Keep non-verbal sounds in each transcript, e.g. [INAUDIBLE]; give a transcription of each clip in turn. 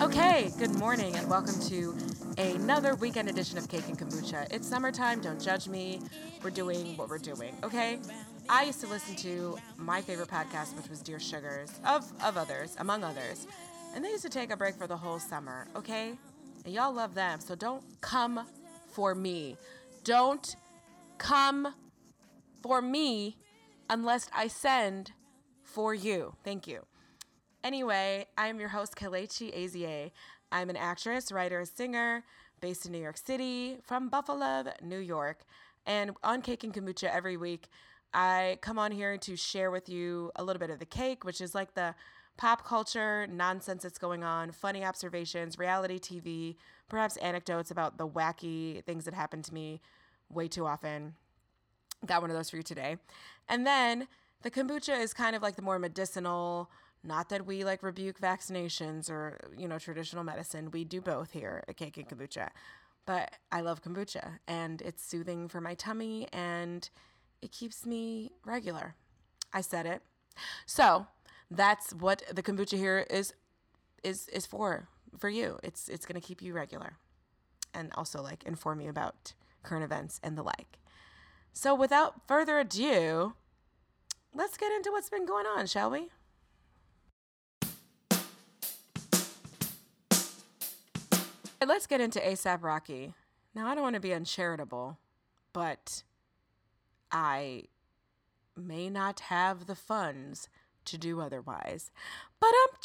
Okay, good morning and welcome to another weekend edition of Cake and Kombucha. It's summertime, don't judge me. We're doing what we're doing, okay? I used to listen to my favorite podcast, which was Dear Sugars, of, of others, among others. And they used to take a break for the whole summer, okay? And y'all love them, so don't come for me. Don't come for me unless I send for you. Thank you. Anyway, I'm your host, Kelechi Azie. I'm an actress, writer, singer based in New York City from Buffalo, New York. And on Cake and Kombucha every week, I come on here to share with you a little bit of the cake, which is like the pop culture nonsense that's going on, funny observations, reality TV, perhaps anecdotes about the wacky things that happen to me way too often. Got one of those for you today. And then the kombucha is kind of like the more medicinal, not that we like rebuke vaccinations or, you know, traditional medicine. We do both here at Cake and Kombucha. But I love kombucha and it's soothing for my tummy and it keeps me regular. I said it. So that's what the kombucha here is is is for for you. It's it's gonna keep you regular and also like inform you about current events and the like. So without further ado, let's get into what's been going on, shall we? Let's get into ASAP Rocky. Now, I don't want to be uncharitable, but I may not have the funds to do otherwise. But um,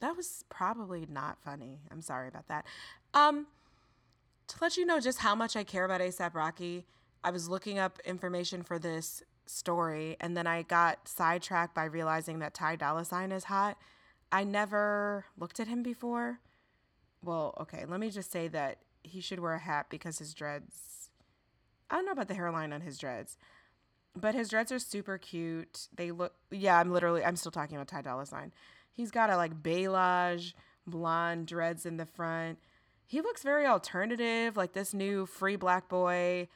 that was probably not funny. I'm sorry about that. Um, to let you know just how much I care about ASAP Rocky, I was looking up information for this story, and then I got sidetracked by realizing that Ty Dolla Sign is hot. I never looked at him before. Well, okay, let me just say that he should wear a hat because his dreads. I don't know about the hairline on his dreads, but his dreads are super cute. They look. Yeah, I'm literally. I'm still talking about Ty Dolla Sign. He's got a like beige blonde dreads in the front. He looks very alternative, like this new free black boy.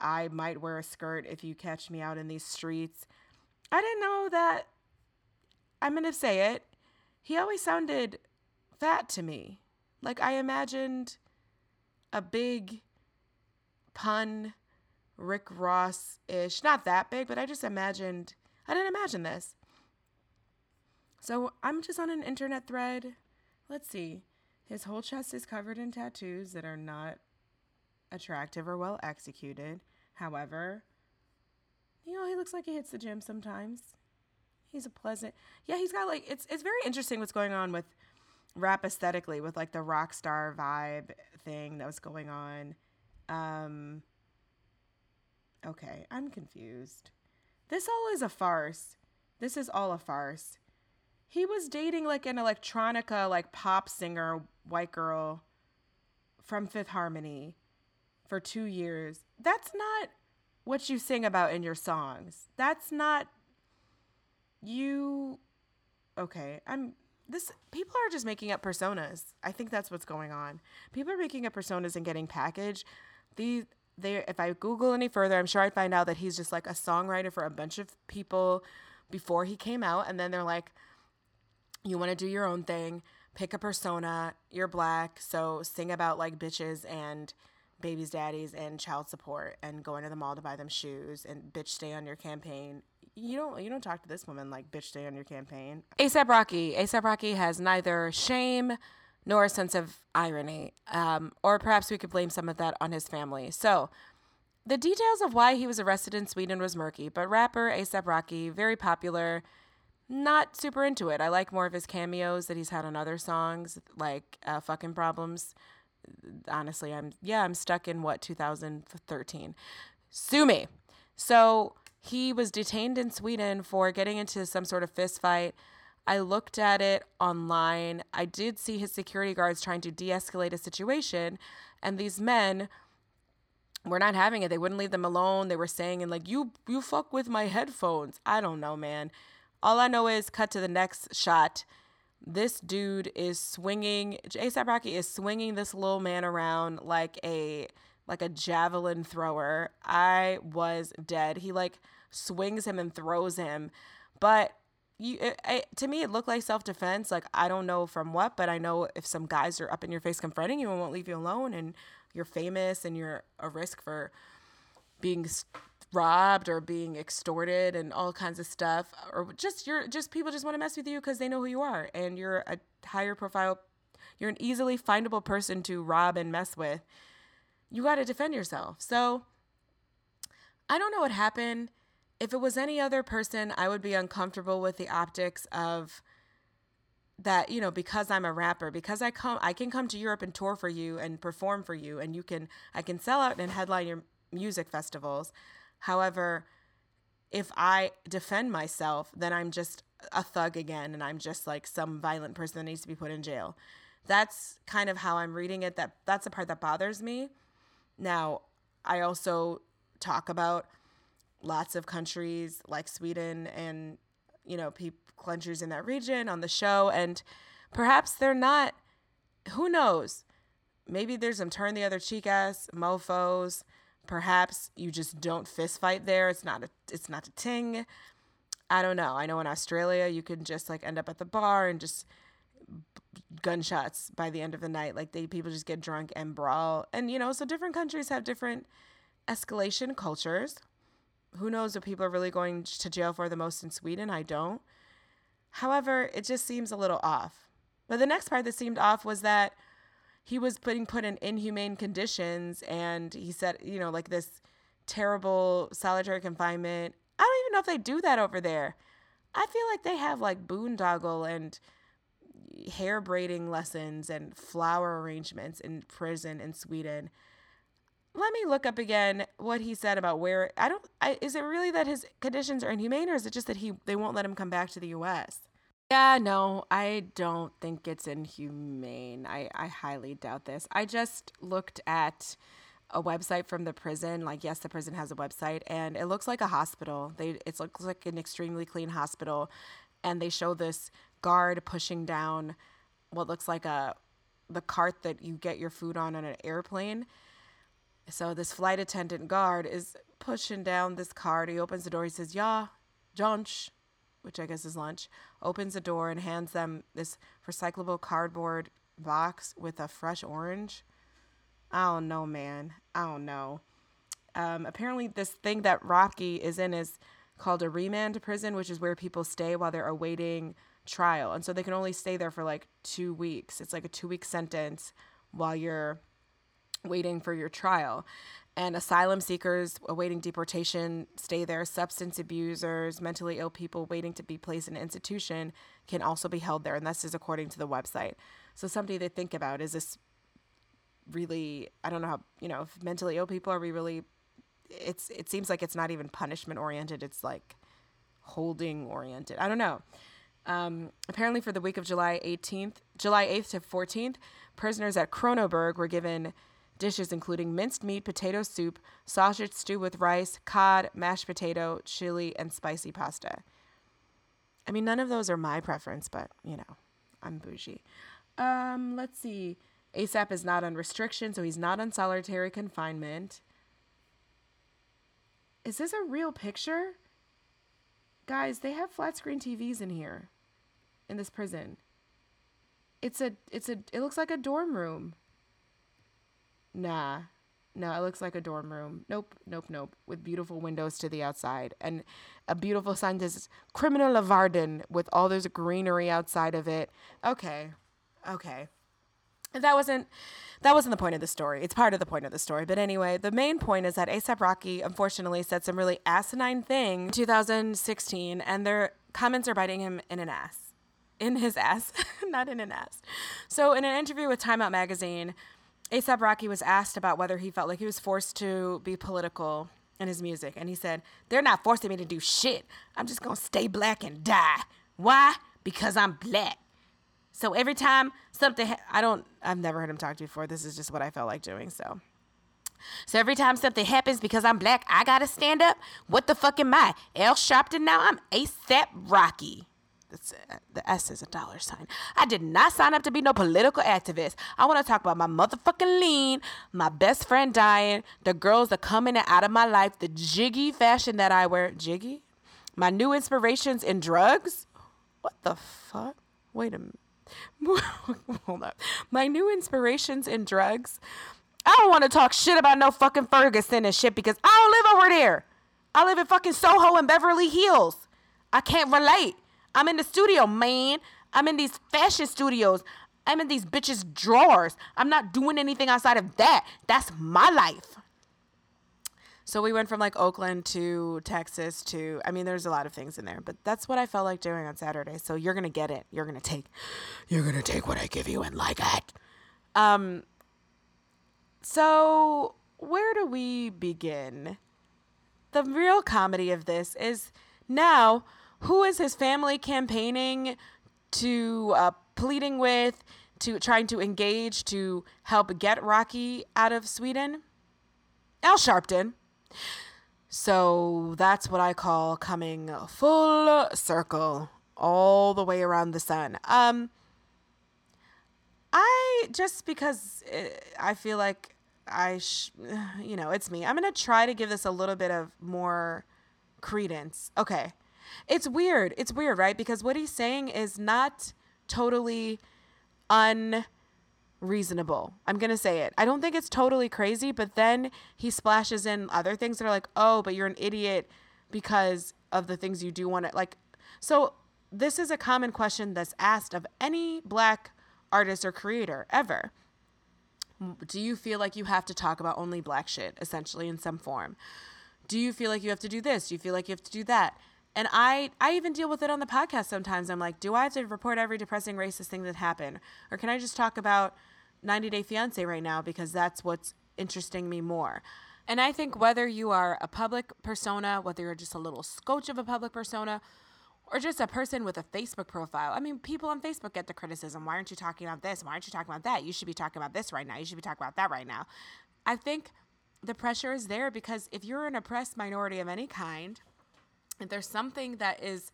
I might wear a skirt if you catch me out in these streets. I didn't know that. I'm going to say it. He always sounded fat to me. Like I imagined a big pun, Rick Ross ish. Not that big, but I just imagined, I didn't imagine this. So I'm just on an internet thread. Let's see. His whole chest is covered in tattoos that are not attractive or well executed. However, you know, he looks like he hits the gym sometimes. He's a pleasant. Yeah, he's got like it's it's very interesting what's going on with rap aesthetically with like the rock star vibe thing that was going on. Um Okay, I'm confused. This all is a farce. This is all a farce. He was dating like an electronica like pop singer white girl from Fifth Harmony for 2 years. That's not what you sing about in your songs. That's not you okay, I'm this people are just making up personas. I think that's what's going on. People are making up personas and getting packaged. These they if I Google any further, I'm sure I'd find out that he's just like a songwriter for a bunch of people before he came out, and then they're like, you want to do your own thing, pick a persona. You're black, so sing about like bitches and babies, daddies, and child support, and going to the mall to buy them shoes and bitch stay on your campaign you don't you don't talk to this woman like bitch stay on your campaign. ASAP Rocky. ASAP Rocky has neither shame nor a sense of irony. Um, or perhaps we could blame some of that on his family. So the details of why he was arrested in Sweden was murky, but rapper ASAP Rocky, very popular, not super into it. I like more of his cameos that he's had on other songs, like uh, Fucking Problems. Honestly, I'm, yeah, I'm stuck in what, 2013. Sue me. So he was detained in Sweden for getting into some sort of fist fight. I looked at it online. I did see his security guards trying to de escalate a situation, and these men were not having it. They wouldn't leave them alone. They were saying, and like, you, you fuck with my headphones. I don't know, man. All I know is cut to the next shot. This dude is swinging, ASAP Rocky is swinging this little man around like a like a javelin thrower. I was dead. He like swings him and throws him. But you it, it, to me it looked like self-defense like i don't know from what but i know if some guys are up in your face confronting you and won't leave you alone and you're famous and you're a risk for being robbed or being extorted and all kinds of stuff or just you're just people just want to mess with you because they know who you are and you're a higher profile you're an easily findable person to rob and mess with you got to defend yourself so i don't know what happened if it was any other person, I would be uncomfortable with the optics of that, you know, because I'm a rapper, because I come I can come to Europe and tour for you and perform for you and you can I can sell out and headline your music festivals. However, if I defend myself, then I'm just a thug again and I'm just like some violent person that needs to be put in jail. That's kind of how I'm reading it. That that's the part that bothers me. Now, I also talk about lots of countries like Sweden and you know pe- countries in that region on the show and perhaps they're not who knows? Maybe there's some turn the other cheek ass mofos. Perhaps you just don't fist fight there. It's not a it's not a ting. I don't know. I know in australia you can just like end up at the bar and just gunshots by the end of the night like they people just get drunk and brawl and you know so different countries have different escalation cultures who knows what people are really going to jail for the most in Sweden? I don't. However, it just seems a little off. But the next part that seemed off was that he was putting put in inhumane conditions and he said, you know, like this terrible solitary confinement. I don't even know if they do that over there. I feel like they have like boondoggle and hair braiding lessons and flower arrangements in prison in Sweden let me look up again what he said about where I don't I, is it really that his conditions are inhumane or is it just that he they won't let him come back to the US? Yeah, no, I don't think it's inhumane. I, I highly doubt this. I just looked at a website from the prison. Like, yes, the prison has a website, and it looks like a hospital. They it looks like an extremely clean hospital, and they show this guard pushing down what looks like a the cart that you get your food on on an airplane so this flight attendant guard is pushing down this cart. He opens the door. He says, "Yeah, lunch," which I guess is lunch. Opens the door and hands them this recyclable cardboard box with a fresh orange. I don't know, man. I don't know. Um, apparently, this thing that Rocky is in is called a remand prison, which is where people stay while they're awaiting trial, and so they can only stay there for like two weeks. It's like a two week sentence while you're waiting for your trial. And asylum seekers awaiting deportation stay there. Substance abusers, mentally ill people waiting to be placed in an institution can also be held there. And this is according to the website. So, something to think about is this really, I don't know how, you know, if mentally ill people are we really, it's, it seems like it's not even punishment oriented, it's like holding oriented. I don't know. Um, apparently, for the week of July 18th, July 8th to 14th, prisoners at Kronoberg were given dishes including minced meat, potato soup, sausage stew with rice, cod, mashed potato, chili, and spicy pasta. I mean, none of those are my preference, but you know, I'm bougie. Um, let's see. ASAP is not on restriction, so he's not on solitary confinement. Is this a real picture? Guys, they have flat screen TVs in here in this prison. It's a it's a it looks like a dorm room. Nah. No, it looks like a dorm room. Nope, nope, nope. With beautiful windows to the outside and a beautiful sign that says Kriminalvården with all this greenery outside of it. Okay. Okay. That wasn't that wasn't the point of the story. It's part of the point of the story. But anyway, the main point is that ASAP Rocky unfortunately said some really asinine thing in 2016 and their comments are biting him in an ass. In his ass, [LAUGHS] not in an ass. So in an interview with Time Out magazine, ASAP Rocky was asked about whether he felt like he was forced to be political in his music. And he said, They're not forcing me to do shit. I'm just going to stay black and die. Why? Because I'm black. So every time something, ha- I don't, I've never heard him talk to before. This is just what I felt like doing. So. So every time something happens because I'm black, I gotta stand up. What the fuck am I? Al Sharpton now? I'm ASAP Rocky. That's, uh, the S is a dollar sign. I did not sign up to be no political activist. I want to talk about my motherfucking lean, my best friend dying, the girls that come and out of my life, the jiggy fashion that I wear. Jiggy? My new inspirations in drugs? what the fuck? Wait a minute. [LAUGHS] Hold up. My new inspirations in drugs. I don't want to talk shit about no fucking Ferguson and shit because I don't live over there. I live in fucking Soho and Beverly Hills. I can't relate. I'm in the studio, man. I'm in these fashion studios. I'm in these bitches' drawers. I'm not doing anything outside of that. That's my life. So we went from like Oakland to Texas to I mean there's a lot of things in there, but that's what I felt like doing on Saturday. So you're going to get it. You're going to take you're going to take what I give you and like it. Um so where do we begin? The real comedy of this is now who is his family campaigning to uh, pleading with to trying to engage to help get Rocky out of Sweden? Al Sharpton. So that's what I call coming full circle all the way around the sun. Um, I just because eh, I feel like I, sh- you know, it's me. I'm gonna try to give this a little bit of more credence. Okay, it's weird. It's weird, right? Because what he's saying is not totally unreasonable. I'm going to say it. I don't think it's totally crazy, but then he splashes in other things that are like, "Oh, but you're an idiot because of the things you do want to like." So, this is a common question that's asked of any black artist or creator ever. Do you feel like you have to talk about only black shit essentially in some form? Do you feel like you have to do this? Do you feel like you have to do that? And I, I even deal with it on the podcast sometimes. I'm like, do I have to report every depressing racist thing that happened? Or can I just talk about 90 Day Fiance right now because that's what's interesting me more? And I think whether you are a public persona, whether you're just a little scotch of a public persona, or just a person with a Facebook profile. I mean, people on Facebook get the criticism. Why aren't you talking about this? Why aren't you talking about that? You should be talking about this right now. You should be talking about that right now. I think the pressure is there because if you're an oppressed minority of any kind, if there's something that is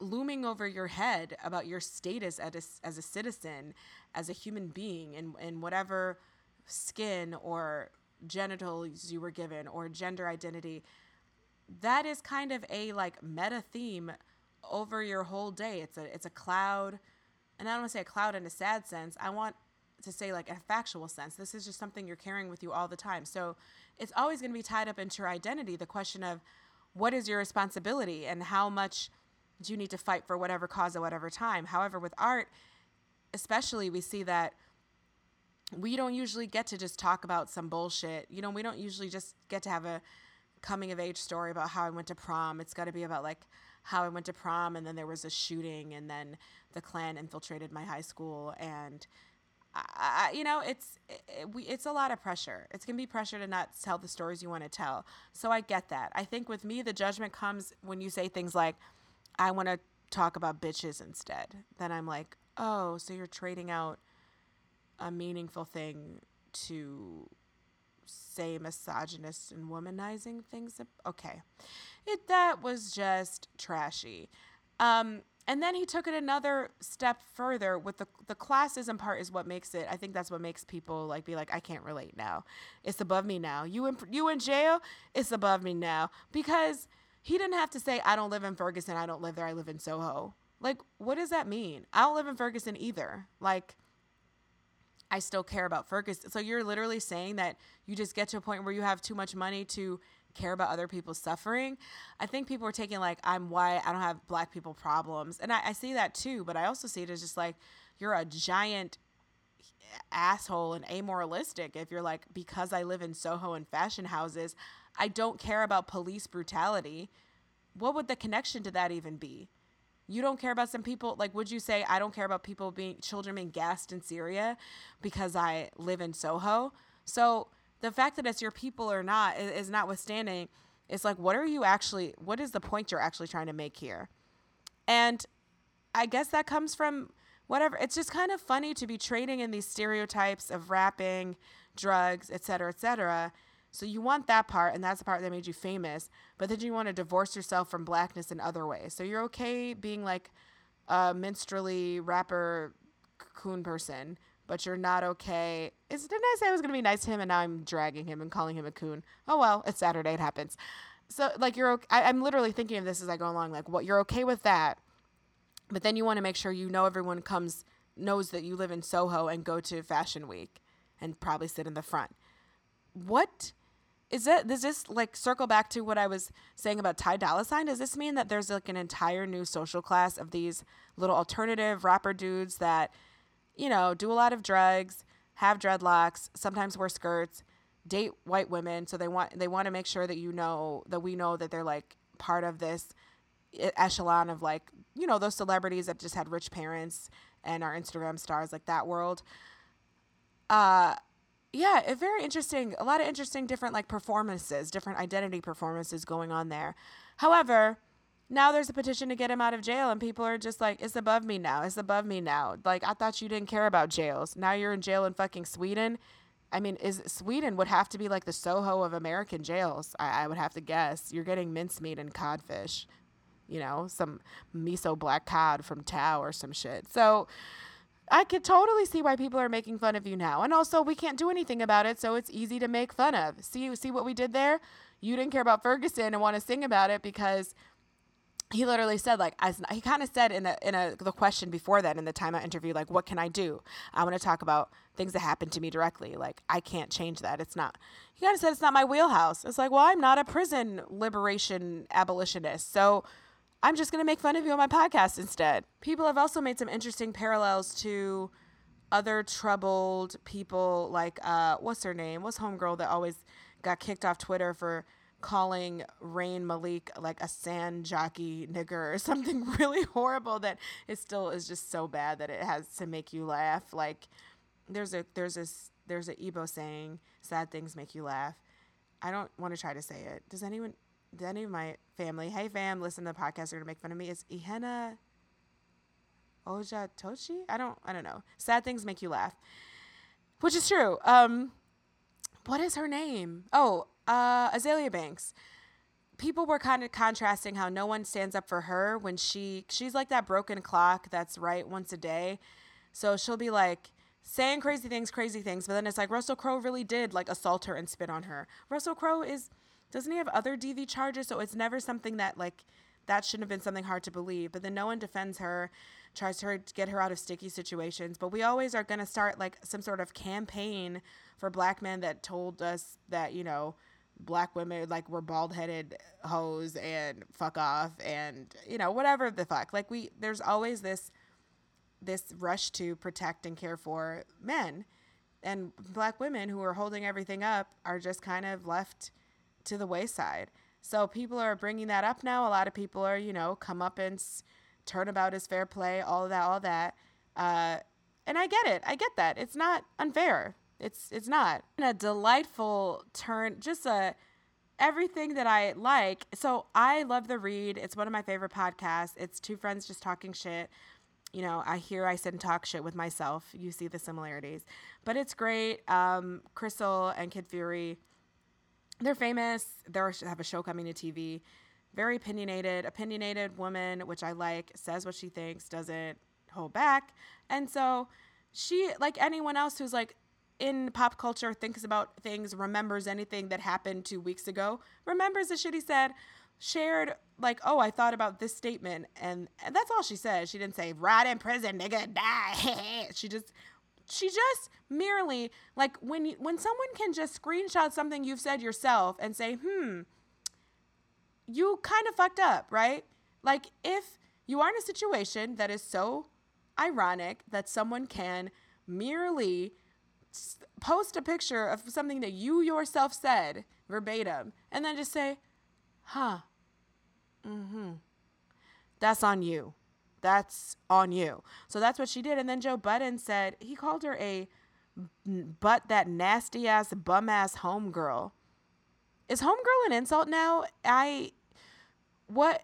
looming over your head about your status as a, as a citizen, as a human being, in, in whatever skin or genitals you were given or gender identity, that is kind of a like meta theme over your whole day. It's a it's a cloud, and I don't want to say a cloud in a sad sense. I want to say like a factual sense. This is just something you're carrying with you all the time. So it's always going to be tied up into your identity. The question of what is your responsibility and how much do you need to fight for whatever cause at whatever time. However, with art, especially, we see that we don't usually get to just talk about some bullshit. You know, we don't usually just get to have a coming of age story about how I went to prom. It's got to be about like how I went to prom and then there was a shooting and then the Klan infiltrated my high school and I, you know, it's it, we, it's a lot of pressure. It's gonna be pressure to not tell the stories you want to tell. So I get that. I think with me, the judgment comes when you say things like, "I want to talk about bitches instead." Then I'm like, "Oh, so you're trading out a meaningful thing to say misogynist and womanizing things?" Okay, it that was just trashy. Um, and then he took it another step further with the the classism part is what makes it. I think that's what makes people like be like, I can't relate now. It's above me now. You in you in jail? It's above me now because he didn't have to say I don't live in Ferguson. I don't live there. I live in Soho. Like, what does that mean? I don't live in Ferguson either. Like, I still care about Ferguson. So you're literally saying that you just get to a point where you have too much money to care about other people's suffering. I think people are taking like I'm white, I don't have black people problems, and I, I see that too. But I also see it as just like you're a giant asshole and amoralistic if you're like because I live in Soho and fashion houses, I don't care about police brutality. What would the connection to that even be? You don't care about some people like would you say I don't care about people being children being gassed in Syria because I live in Soho? So the fact that it's your people or not is, is notwithstanding. It's like, what are you actually, what is the point you're actually trying to make here? And I guess that comes from whatever. It's just kind of funny to be trading in these stereotypes of rapping, drugs, et cetera, et cetera. So you want that part, and that's the part that made you famous. But then you want to divorce yourself from blackness in other ways. So you're okay being like a minstrelly rapper coon person, but you're not okay. Is didn't I say I was gonna be nice to him and now I'm dragging him and calling him a coon? Oh well, it's Saturday, it happens. So like you're okay, I, I'm literally thinking of this as I go along. Like what you're okay with that, but then you want to make sure you know everyone comes knows that you live in Soho and go to Fashion Week and probably sit in the front. What is that? Does this like circle back to what I was saying about Ty Dolla Sign? Does this mean that there's like an entire new social class of these little alternative rapper dudes that, you know, do a lot of drugs, have dreadlocks, sometimes wear skirts, date white women, so they want they want to make sure that you know that we know that they're like part of this echelon of like you know those celebrities that just had rich parents and are Instagram stars like that world. Uh yeah, it very interesting. A lot of interesting different like performances, different identity performances going on there. However, now there's a petition to get him out of jail and people are just like it's above me now. It's above me now. Like I thought you didn't care about jails. Now you're in jail in fucking Sweden. I mean, is Sweden would have to be like the Soho of American jails. I, I would have to guess. You're getting mincemeat and codfish you know, some miso black cod from Tao or some shit. So I could totally see why people are making fun of you now. And also, we can't do anything about it, so it's easy to make fun of. See, see what we did there? You didn't care about Ferguson and want to sing about it because he literally said like as he kind of said in a in a the question before that in the timeout interview like what can I do? I want to talk about things that happened to me directly. Like I can't change that. It's not. He kind of said it's not my wheelhouse. It's like well I'm not a prison liberation abolitionist, so I'm just going to make fun of you on my podcast instead. People have also made some interesting parallels to other troubled people, like, uh, what's her name? What's Homegirl that always got kicked off Twitter for calling Zayn Malik like a sand jockey nigger or [LAUGHS] something really horrible that it still is just so bad that it has to make you laugh. Like, there's a, there's a, there's a Igbo saying, sad things make you laugh. I don't want to try to say it. Does anyone, any of my family, hey fam, listen to the podcast, they're gonna make fun of me. Is Ihena Oja Tochi? I don't I don't know. Sad things make you laugh. Which is true. Um what is her name? Oh, uh Azealia Banks. People were kind of contrasting how no one stands up for her when she she's like that broken clock that's right once a day. So she'll be like saying crazy things, crazy things, but then it's like Russell Crowe really did like assault her and spit on her. Russell Crowe is doesn't he have other DV charges? So it's never something that like that shouldn't have been something hard to believe. But then no one defends her, tries to get her out of sticky situations. But we always are going to start like some sort of campaign for black men that told us that, you know, black women like we're bald headed hoes and fuck off and, you know, whatever the fuck. Like we, there's always this, this rush to protect and care for men. And black women who are holding everything up are just kind of left to the wayside. So people are bringing that up now. A lot of people are, you know, come up and turnabout is fair play, all that, all that. Uh, and I get it. I get that. It's not unfair. It's it's not. And a delightful turn, just a everything that I like. So I love the read. It's one of my favorite podcasts. It's two friends just talking shit. You know, I hear I sit and talk shit with myself. You see the similarities, but it's great. Um, Crissle and Kid Fury they're famous. They have a show coming to TV. Very opinionated, opinionated woman, which I like, says what she thinks, doesn't hold back. And so she, like anyone else who's like in pop culture, thinks about things, remembers anything that happened two weeks ago, remembers the shit he said, shared like, oh, I thought about this statement, and, and that's all she said. She didn't say, "Rot in prison, nigga, die." [LAUGHS] she just she just merely like when you, when someone can just screenshot something you've said yourself and say, "Hmm, you kind of fucked up, right?" Like if you are in a situation that is so ironic that someone can merely post a picture of something that you yourself said verbatim and then just say, "Huh. mm hmm. That's on you." That's on you. So that's what she did. And then Joe Budden said he called her a but that nasty ass bum ass homegirl. Is homegirl an insult now? I what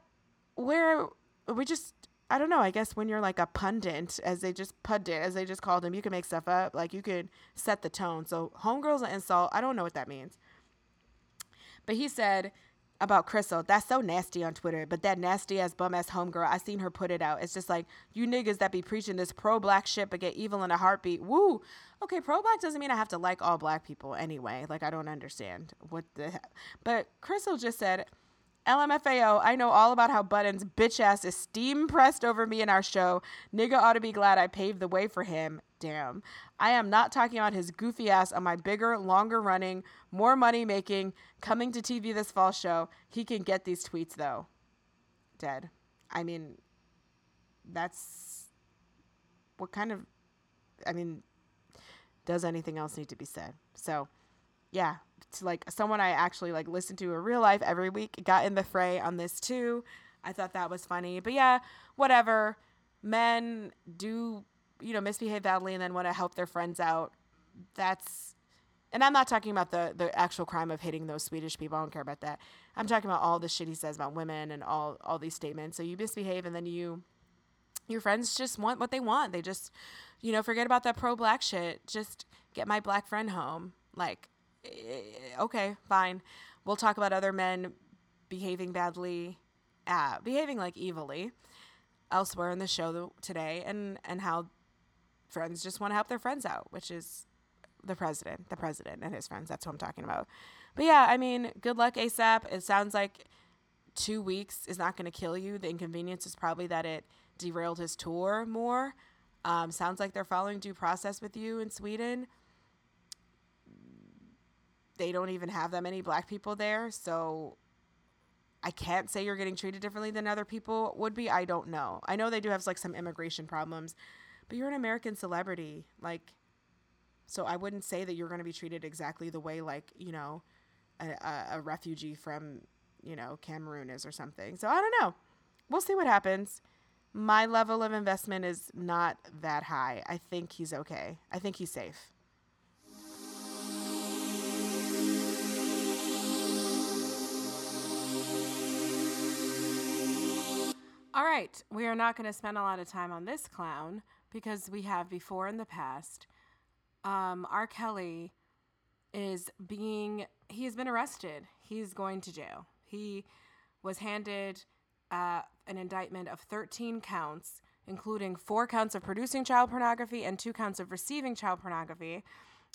where we just I don't know. I guess when you're like a pundit, as they just pundit, as they just called him, you can make stuff up. Like you can set the tone. So homegirl's an insult. I don't know what that means. But he said about Crissle, That's so nasty on Twitter. But that nasty ass bum ass homegirl, I seen her put it out. It's just like you niggas that be preaching this pro black shit but get evil in a heartbeat. Woo. Okay, pro black doesn't mean I have to like all black people anyway. Like I don't understand what the. But Crissle just said, LMFAO, I know all about how Budden's bitch ass is steam pressed over me in our show. Nigga ought to be glad I paved the way for him. Damn. I am not talking about his goofy ass on my bigger, longer running, more money making, coming to TV this fall show. He can get these tweets though. Dead. I mean, that's what kind of, I mean, does anything else need to be said? So, yeah, to like someone I actually like listen to in real life every week got in the fray on this too. I thought that was funny. But yeah, whatever. Men do, you know, misbehave badly and then want to help their friends out. That's and I'm not talking about the the actual crime of hitting those Swedish people. I don't care about that. I'm talking about all the shit he says about women and all all these statements. So you misbehave and then you your friends just want what they want. They just, you know, forget about that pro black shit. Just get my black friend home. Like okay, fine. We'll talk about other men behaving badly, uh, behaving like evilly elsewhere in the show today, and and how friends just want to help their friends out, which is the president, the president and his friends. That's what I'm talking about. But yeah, I mean, good luck ASAP. It sounds like two weeks is not going to kill you. The inconvenience is probably that it derailed his tour more. Um, sounds like they're following due process with you in Sweden they don't even have that many black people there. So I can't say you're getting treated differently than other people would be. I don't know. I know they do have like some immigration problems, but you're an American celebrity. Like, so I wouldn't say that you're going to be treated exactly the way like, you know, a, a, refugee from, you know, Cameroon is or something. So I don't know. We'll see what happens. My level of investment is not that high. I think he's okay. I think he's safe. All right, we are not going to spend a lot of time on this clown because we have before in the past. Um, R. Kelly is being, he has been arrested. He's going to jail. He was handed uh, an indictment of 13 counts, including four counts of producing child pornography and two counts of receiving child pornography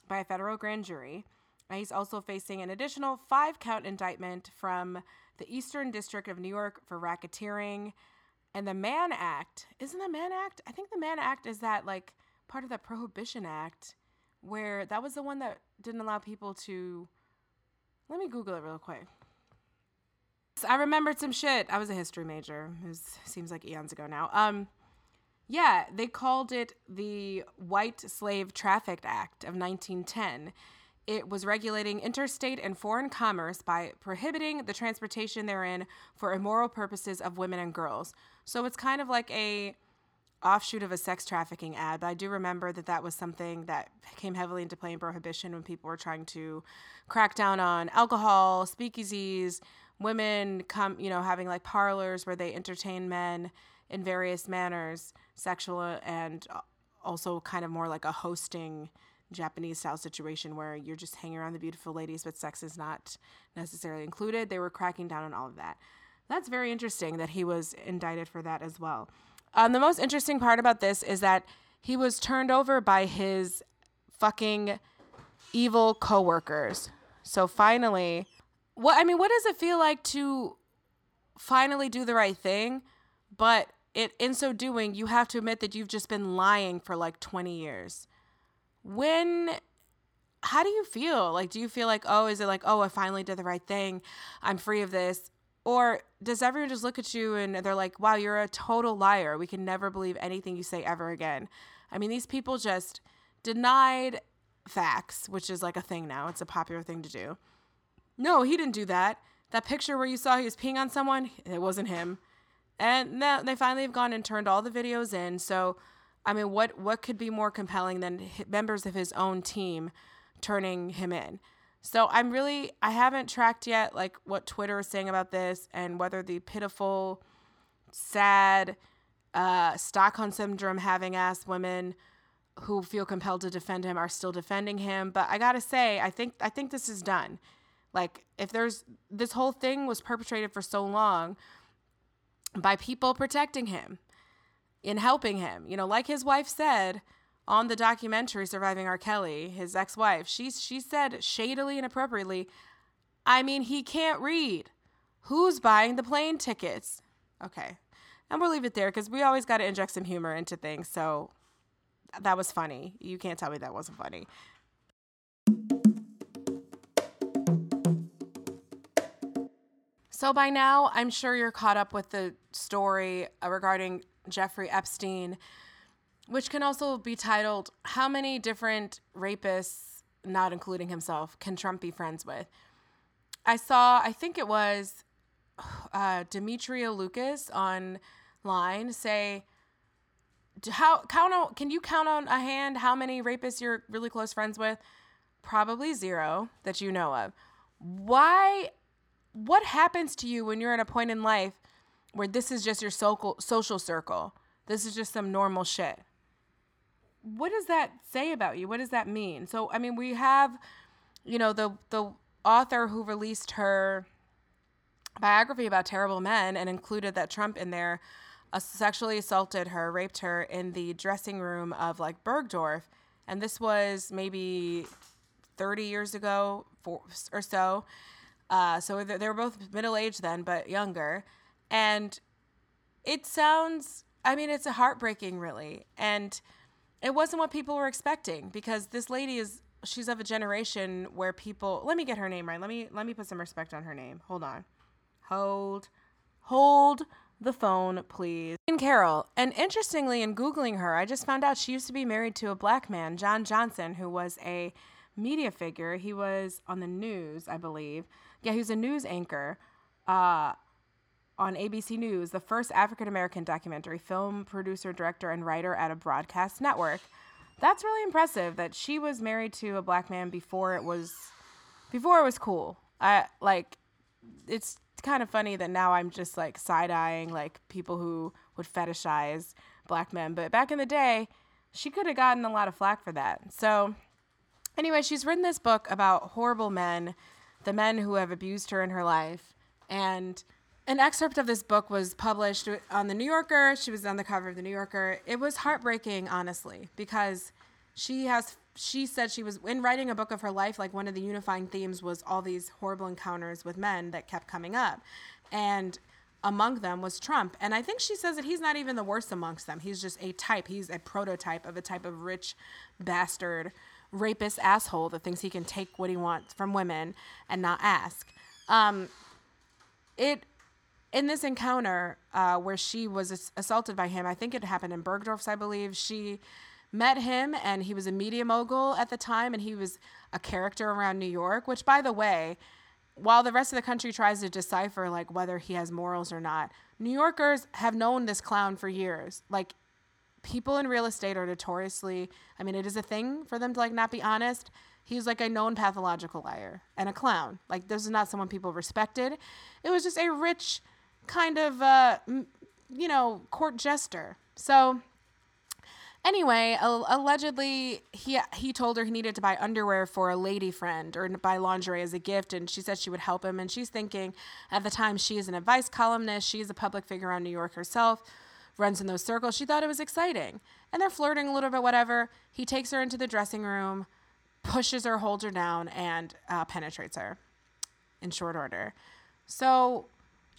by a federal grand jury. he's also facing an additional five count indictment from the Eastern District of New York for racketeering and the Mann Act, isn't the Mann Act? I think the Mann Act is that like part of the Prohibition Act where that was the one that didn't allow people to let me Google it real quick. I remembered some shit. I was a history major. It seems like eons ago now. Um, yeah, they called it the White Slave Traffic Act of 1910. It was regulating interstate and foreign commerce by prohibiting the transportation therein for immoral purposes of women and girls. So it's kind of like a offshoot of a sex trafficking ad, but I do remember that that was something that came heavily into play in prohibition when people were trying to crack down on alcohol, speakeasies, women come, you know, having like parlors where they entertain men in various manners, sexual and also kind of more like a hosting Japanese style situation where you're just hanging around the beautiful ladies, but sex is not necessarily included. They were cracking down on all of that. That's very interesting that he was indicted for that as well. Um, the most interesting part about this is that he was turned over by his fucking evil coworkers. So finally, what I mean, what does it feel like to finally do the right thing, but it in so doing, you have to admit that you've just been lying for like 20 years. When how do you feel? Like do you feel like, "Oh, is it like, oh, I finally did the right thing. I'm free of this." Or does everyone just look at you and they're like, wow, you're a total liar. We can never believe anything you say ever again. I mean, these people just denied facts, which is like a thing now. It's a popular thing to do. No, he didn't do that. That picture where you saw he was peeing on someone, it wasn't him. And now they finally have gone and turned all the videos in. So, I mean, what what could be more compelling than members of his own team turning him in? So I'm really I haven't tracked yet like what Twitter is saying about this and whether the pitiful, sad, uh, Stockholm syndrome having ass women who feel compelled to defend him are still defending him. But I gotta say, I think I think this is done. Like if there's this whole thing was perpetrated for so long by people protecting him in helping him. You know, like his wife said, on the documentary Surviving R. Kelly, his ex-wife, she she said shadily and appropriately, I mean, he can't read. Who's buying the plane tickets? Okay. And we'll leave it there because we always got to inject some humor into things. So that was funny. You can't tell me that wasn't funny. So by now, I'm sure you're caught up with the story regarding Jeffrey Epstein, which can also be titled How Many Different Rapists, Not Including Himself, Can Trump Be Friends With? I saw, I think it was uh, Demetria Lucas online say, how count on can you count on a hand how many rapists you're really close friends with probably zero that you know of why what happens to you when you're at a point in life where this is just your social social circle this is just some normal shit what does that say about you what does that mean so i mean we have you know the the author who released her biography about terrible men and included that Trump in there uh, sexually assaulted her, raped her in the dressing room of like Bergdorf. And this was maybe 30 years ago or so. Uh, so they were both middle aged then, but younger. And it sounds, I mean, it's heartbreaking, really. And it wasn't what people were expecting because this lady is, she's of a generation where people, let me get her name right. Let me, let me put some respect on her name. Hold on. Hold, hold the phone, please. Jean Carroll. And interestingly, in Googling her, I just found out she used to be married to a black man, John Johnson, who was a media figure. He was on the news, I believe. Yeah, he was a news anchor uh, on ABC News, the first African American documentary film producer, director, and writer at a broadcast network. That's really impressive that she was married to a black man before it was before it was cool. I like it's kind of funny that now I'm just like side eyeing like people who would fetishize black men. But back in the day, she could have gotten a lot of flack for that. So, anyway, she's written this book about horrible men, the men who have abused her in her life. And an excerpt of this book was published on the New Yorker. She was on the cover of the New Yorker. It was heartbreaking, honestly, because she has she said she was in writing a book of her life like one of the unifying themes was all these horrible encounters with men that kept coming up. And among them was Trump. And I think she says that he's not even the worst amongst them. He's just a type. He's a prototype of a type of rich bastard rapist asshole that thinks he can take what he wants from women and not ask. Um, it in this encounter uh, where she was assaulted by him i think it happened in bergdorf's i believe she met him and he was a media mogul at the time and he was a character around New York, which by the way, while the rest of the country tries to decipher like whether he has morals or not, New Yorkers have known this clown for years. Like people in real estate are notoriously, I mean, it is a thing for them to like not be honest. He's like a known pathological liar and a clown. Like this is not someone people respected. It was just a rich kind of uh you know, court jester. So Anyway, allegedly he he told her he needed to buy underwear for a lady friend or buy lingerie as a gift, and she said she would help him. And she's thinking, at the time, she is an advice columnist. She's a public figure on New York herself, runs in those circles. She thought it was exciting, and they're flirting a little bit, whatever. He takes her into the dressing room, pushes her, holds her down, and uh, penetrates her in short order. So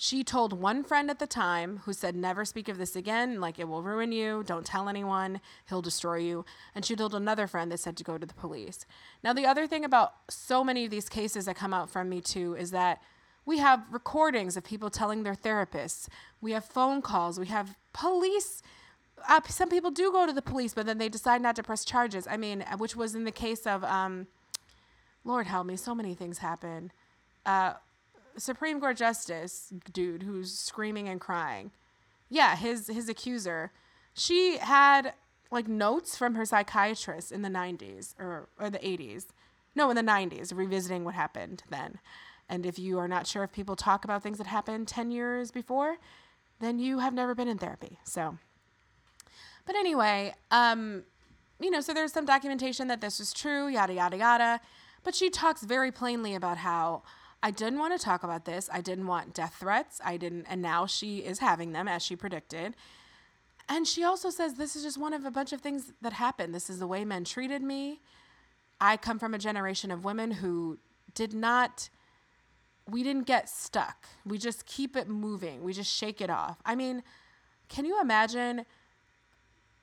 she told one friend at the time who said, Never speak of this again, like it will ruin you, don't tell anyone, he'll destroy you. And she told another friend that said to go to the police. Now, the other thing about so many of these cases that come out from Me Too is that we have recordings of people telling their therapists, we have phone calls, we have police. Uh, some people do go to the police, but then they decide not to press charges. I mean, which was in the case of, um, Lord help me, so many things happen. Uh, Supreme Court Justice dude who's screaming and crying. Yeah, his his accuser. She had like notes from her psychiatrist in the 90s or or the 80s. No, in the 90s, revisiting what happened then. And if you are not sure if people talk about things that happened 10 years before, then you have never been in therapy. So But anyway, um you know, so there's some documentation that this was true, yada yada yada, but she talks very plainly about how I didn't want to talk about this. I didn't want death threats. I didn't, and now she is having them as she predicted. And she also says this is just one of a bunch of things that happened. This is the way men treated me. I come from a generation of women who did not we didn't get stuck. We just keep it moving. We just shake it off. I mean, can you imagine?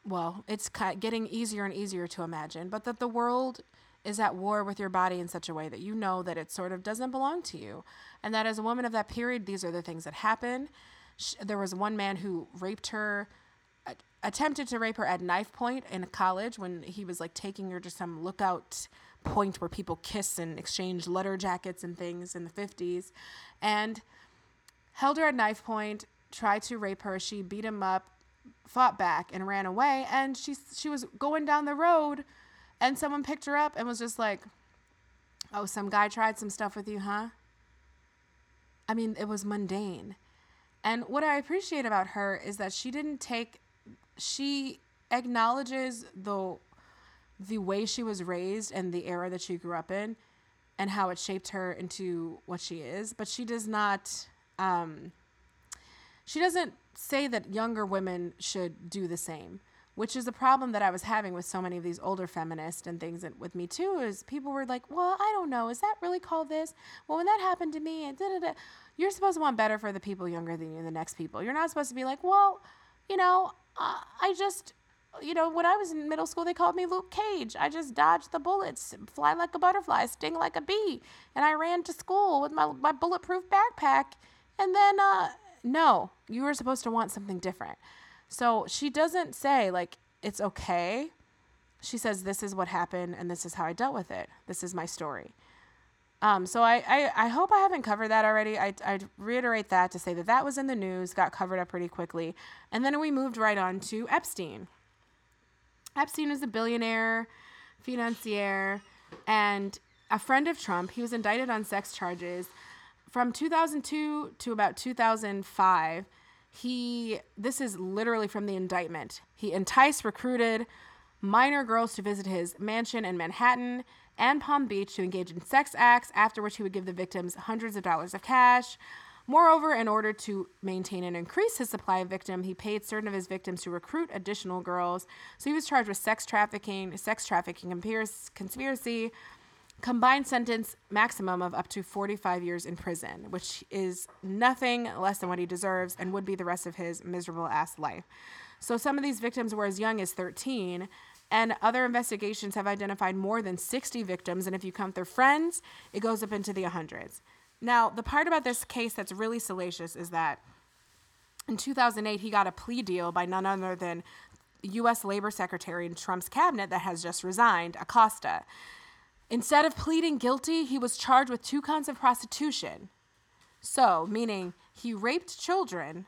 Well, it's getting easier and easier to imagine, but that the world is at war with your body in such a way that you know that it sort of doesn't belong to you. And that as a woman of that period, these are the things that happen. There was one man who raped her, attempted to rape her at knife point in college when he was like taking her to some lookout point where people kiss and exchange letter jackets and things in the 50s. And held her at knife point, tried to rape her. She beat him up, fought back, and ran away. And she, she was going down the road and someone picked her up and was just like, Oh, some guy tried some stuff with you, huh? I mean, it was mundane. And what I appreciate about her is that she didn't take, she acknowledges the the way she was raised and the era that she grew up in and how it shaped her into what she is but she does not um, she doesn't say that younger women should do the same which is a problem that I was having with so many of these older feminists and things with me too is people were like, well, I don't know, is that really called this? Well, when that happened to me, and da da da, you're supposed to want better for the people younger than you, the next people. You're not supposed to be like, well, you know, uh, I just, you know, when I was in middle school, they called me Luke Cage. I just dodged the bullets, fly like a butterfly, sting like a bee, and I ran to school with my my bulletproof backpack. And then, uh, no, you were supposed to want something different. So she doesn't say, like, it's okay. She says, this is what happened and this is how I dealt with it. This is my story. Um, so I, I, I hope I haven't covered that already. I, I reiterate that to say that that was in the news, got covered up pretty quickly. And then we moved right on to Epstein. Epstein is a billionaire, financier, and a friend of Trump. He was indicted on sex charges from 2002 to about 2005 he, this is literally from the indictment. He enticed, recruited minor girls to visit his mansion in Manhattan and Palm Beach to engage in sex acts, after which he would give the victims hundreds of dollars of cash. Moreover, in order to maintain and increase his supply of victim, he paid certain of his victims to recruit additional girls. So he was charged with sex trafficking, sex trafficking conspiracy, combined sentence maximum of up to 45 years in prison, which is nothing less than what he deserves and would be the rest of his miserable ass life. So some of these victims were as young as 13, and other investigations have identified more than 60 victims, and if you count their friends, it goes up into the hundreds. Now, the part about this case that's really salacious is that in 2008, he got a plea deal by none other than U.S. Labor Secretary in Trump's cabinet that has just resigned, Acosta. Instead of pleading guilty, he was charged with two counts of prostitution. So, meaning he raped children,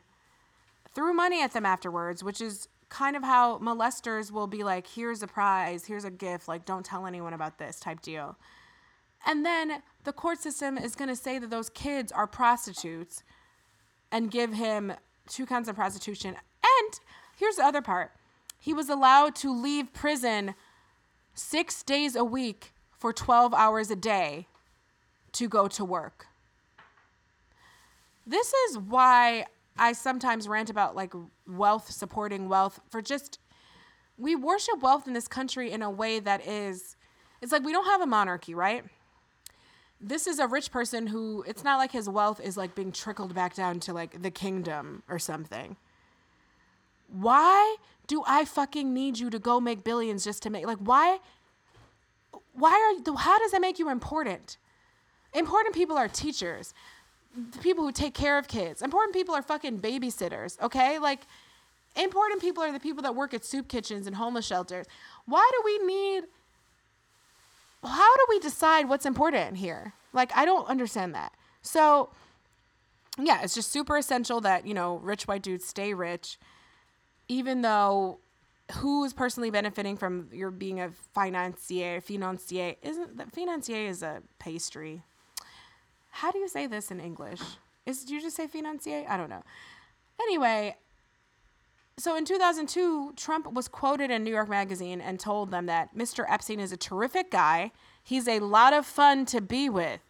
threw money at them afterwards, which is kind of how molesters will be like, here's a prize, here's a gift, like, don't tell anyone about this type deal. And then the court system is going to say that those kids are prostitutes and give him two counts of prostitution. And here's the other part he was allowed to leave prison six days a week for 12 hours a day to go to work. This is why I sometimes rant about like wealth supporting wealth for just we worship wealth in this country in a way that is it's like we don't have a monarchy, right? This is a rich person who it's not like his wealth is like being trickled back down to like the kingdom or something. Why do I fucking need you to go make billions just to make like why why are you, how does that make you important? Important people are teachers, the people who take care of kids. Important people are fucking babysitters, okay? Like, important people are the people that work at soup kitchens and homeless shelters. Why do we need, how do we decide what's important here? Like, I don't understand that. So, yeah, it's just super essential that, you know, rich white dudes stay rich, even though who's personally benefiting from your being a financier, financier? Isn't that financier is a pastry? How do you say this in English? Is do you just say financier? I don't know. Anyway, so in 2002, Trump was quoted in New York Magazine and told them that Mr. Epstein is a terrific guy. He's a lot of fun to be with.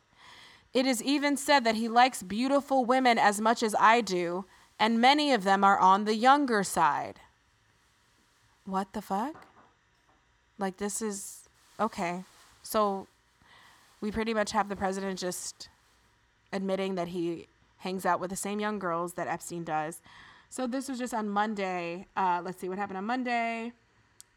It is even said that he likes beautiful women as much as I do, and many of them are on the younger side what the fuck? Like, this is okay. So, we pretty much have the president just admitting that he hangs out with the same young girls that Epstein does. So this was just on Monday. Uh, let's see what happened on Monday.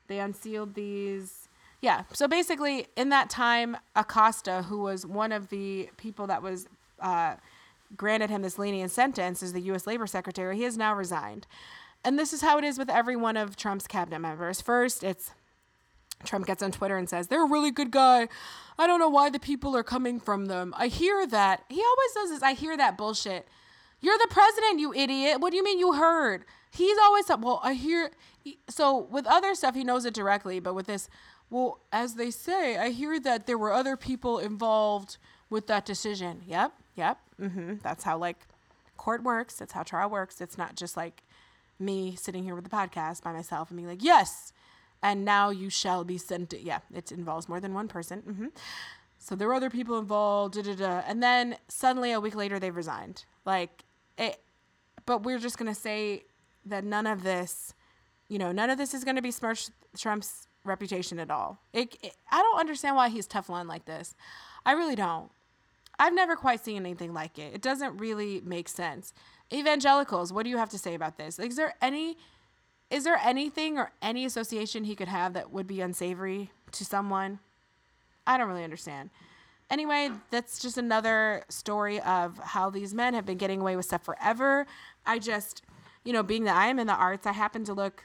They unsealed these. Yeah. So basically, in that time, Acosta, who was one of the people that was uh, granted him this lenient sentence as the U.S. Labor Secretary, he has now resigned. And this is how it is with every one of Trump's cabinet members. First, it's Trump gets on Twitter and says, They're a really good guy. I don't know why the people are coming from them. I hear that. He always does this. I hear that bullshit. You're the president, you idiot. What do you mean you heard? He's always, well, I hear. So with other stuff, he knows it directly. But with this, well, as they say, I hear that there were other people involved with that decision. Yep, yep. Mm-hmm. That's how, like, court works. That's how trial works. It's not just like me sitting here with the podcast by myself and being like, yes, and now you shall be sent. To, yeah, it involves more than one person. Mm-hmm. So there were other people involved, da, da, da. and then suddenly a week later they resigned. Like it, but we're just gonna say that none of this, you know, none of this is gonna be besmirch Trump's reputation at all. It, it, I don't understand why he's Teflon like this. I really don't. I've never quite seen anything like it. It doesn't really make sense. Evangelicals, what do you have to say about this? Is there any is there anything or any association he could have that would be unsavory to someone? I don't really understand. Anyway, that's just another story of how these men have been getting away with stuff forever. I just, you know, being that I am in the arts, I happened to look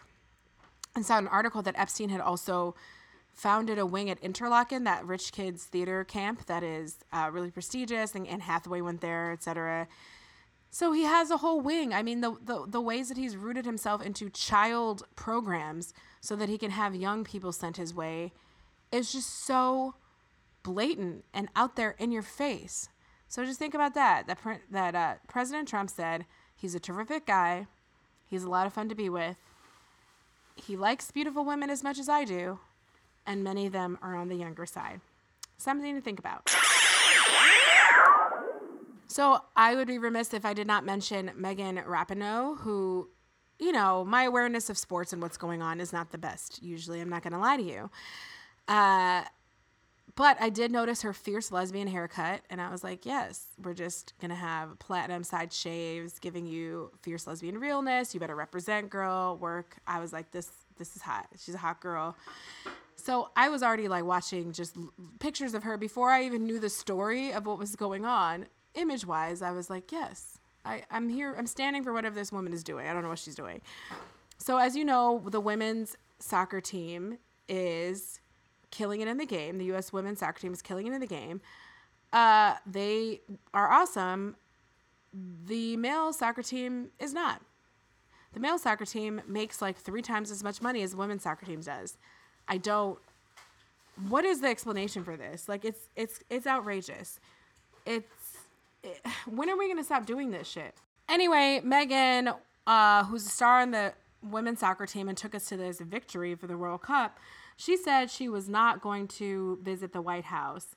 and saw an article that Epstein had also founded a wing at Interlochen, that rich kids theater camp that is uh, really prestigious, and Anne Hathaway went there, etc. So he has a whole wing. I mean, the, the, the ways that he's rooted himself into child programs so that he can have young people sent his way is just so blatant and out there in your face. So just think about that. That, that uh, President Trump said he's a terrific guy. He's a lot of fun to be with. He likes beautiful women as much as I do, and many of them are on the younger side. Something to think about. So I would be remiss if I did not mention Megan Rapinoe, who, you know, my awareness of sports and what's going on is not the best. Usually, I'm not going to lie to you. Uh, but I did notice her fierce lesbian haircut, and I was like, yes, we're just gonna have platinum side shaves, giving you fierce lesbian realness. You better represent, girl. Work. I was like, this, this is hot. She's a hot girl. So I was already like watching just pictures of her before I even knew the story of what was going on image wise, I was like, yes, I, I'm here. I'm standing for whatever this woman is doing. I don't know what she's doing. So, as you know, the women's soccer team is killing it in the game. The U.S. women's soccer team is killing it in the game. Uh, they are awesome. The male soccer team is not. The male soccer team makes like three times as much money as the women's soccer team does. I don't. What is the explanation for this? Like, it's it's it's outrageous. It's [SIGHS] when are we to stop doing this shit? Anyway, Megan, uh, who's a star on the women's soccer team and took us to this victory for the World Cup, she said she was not going to visit the White House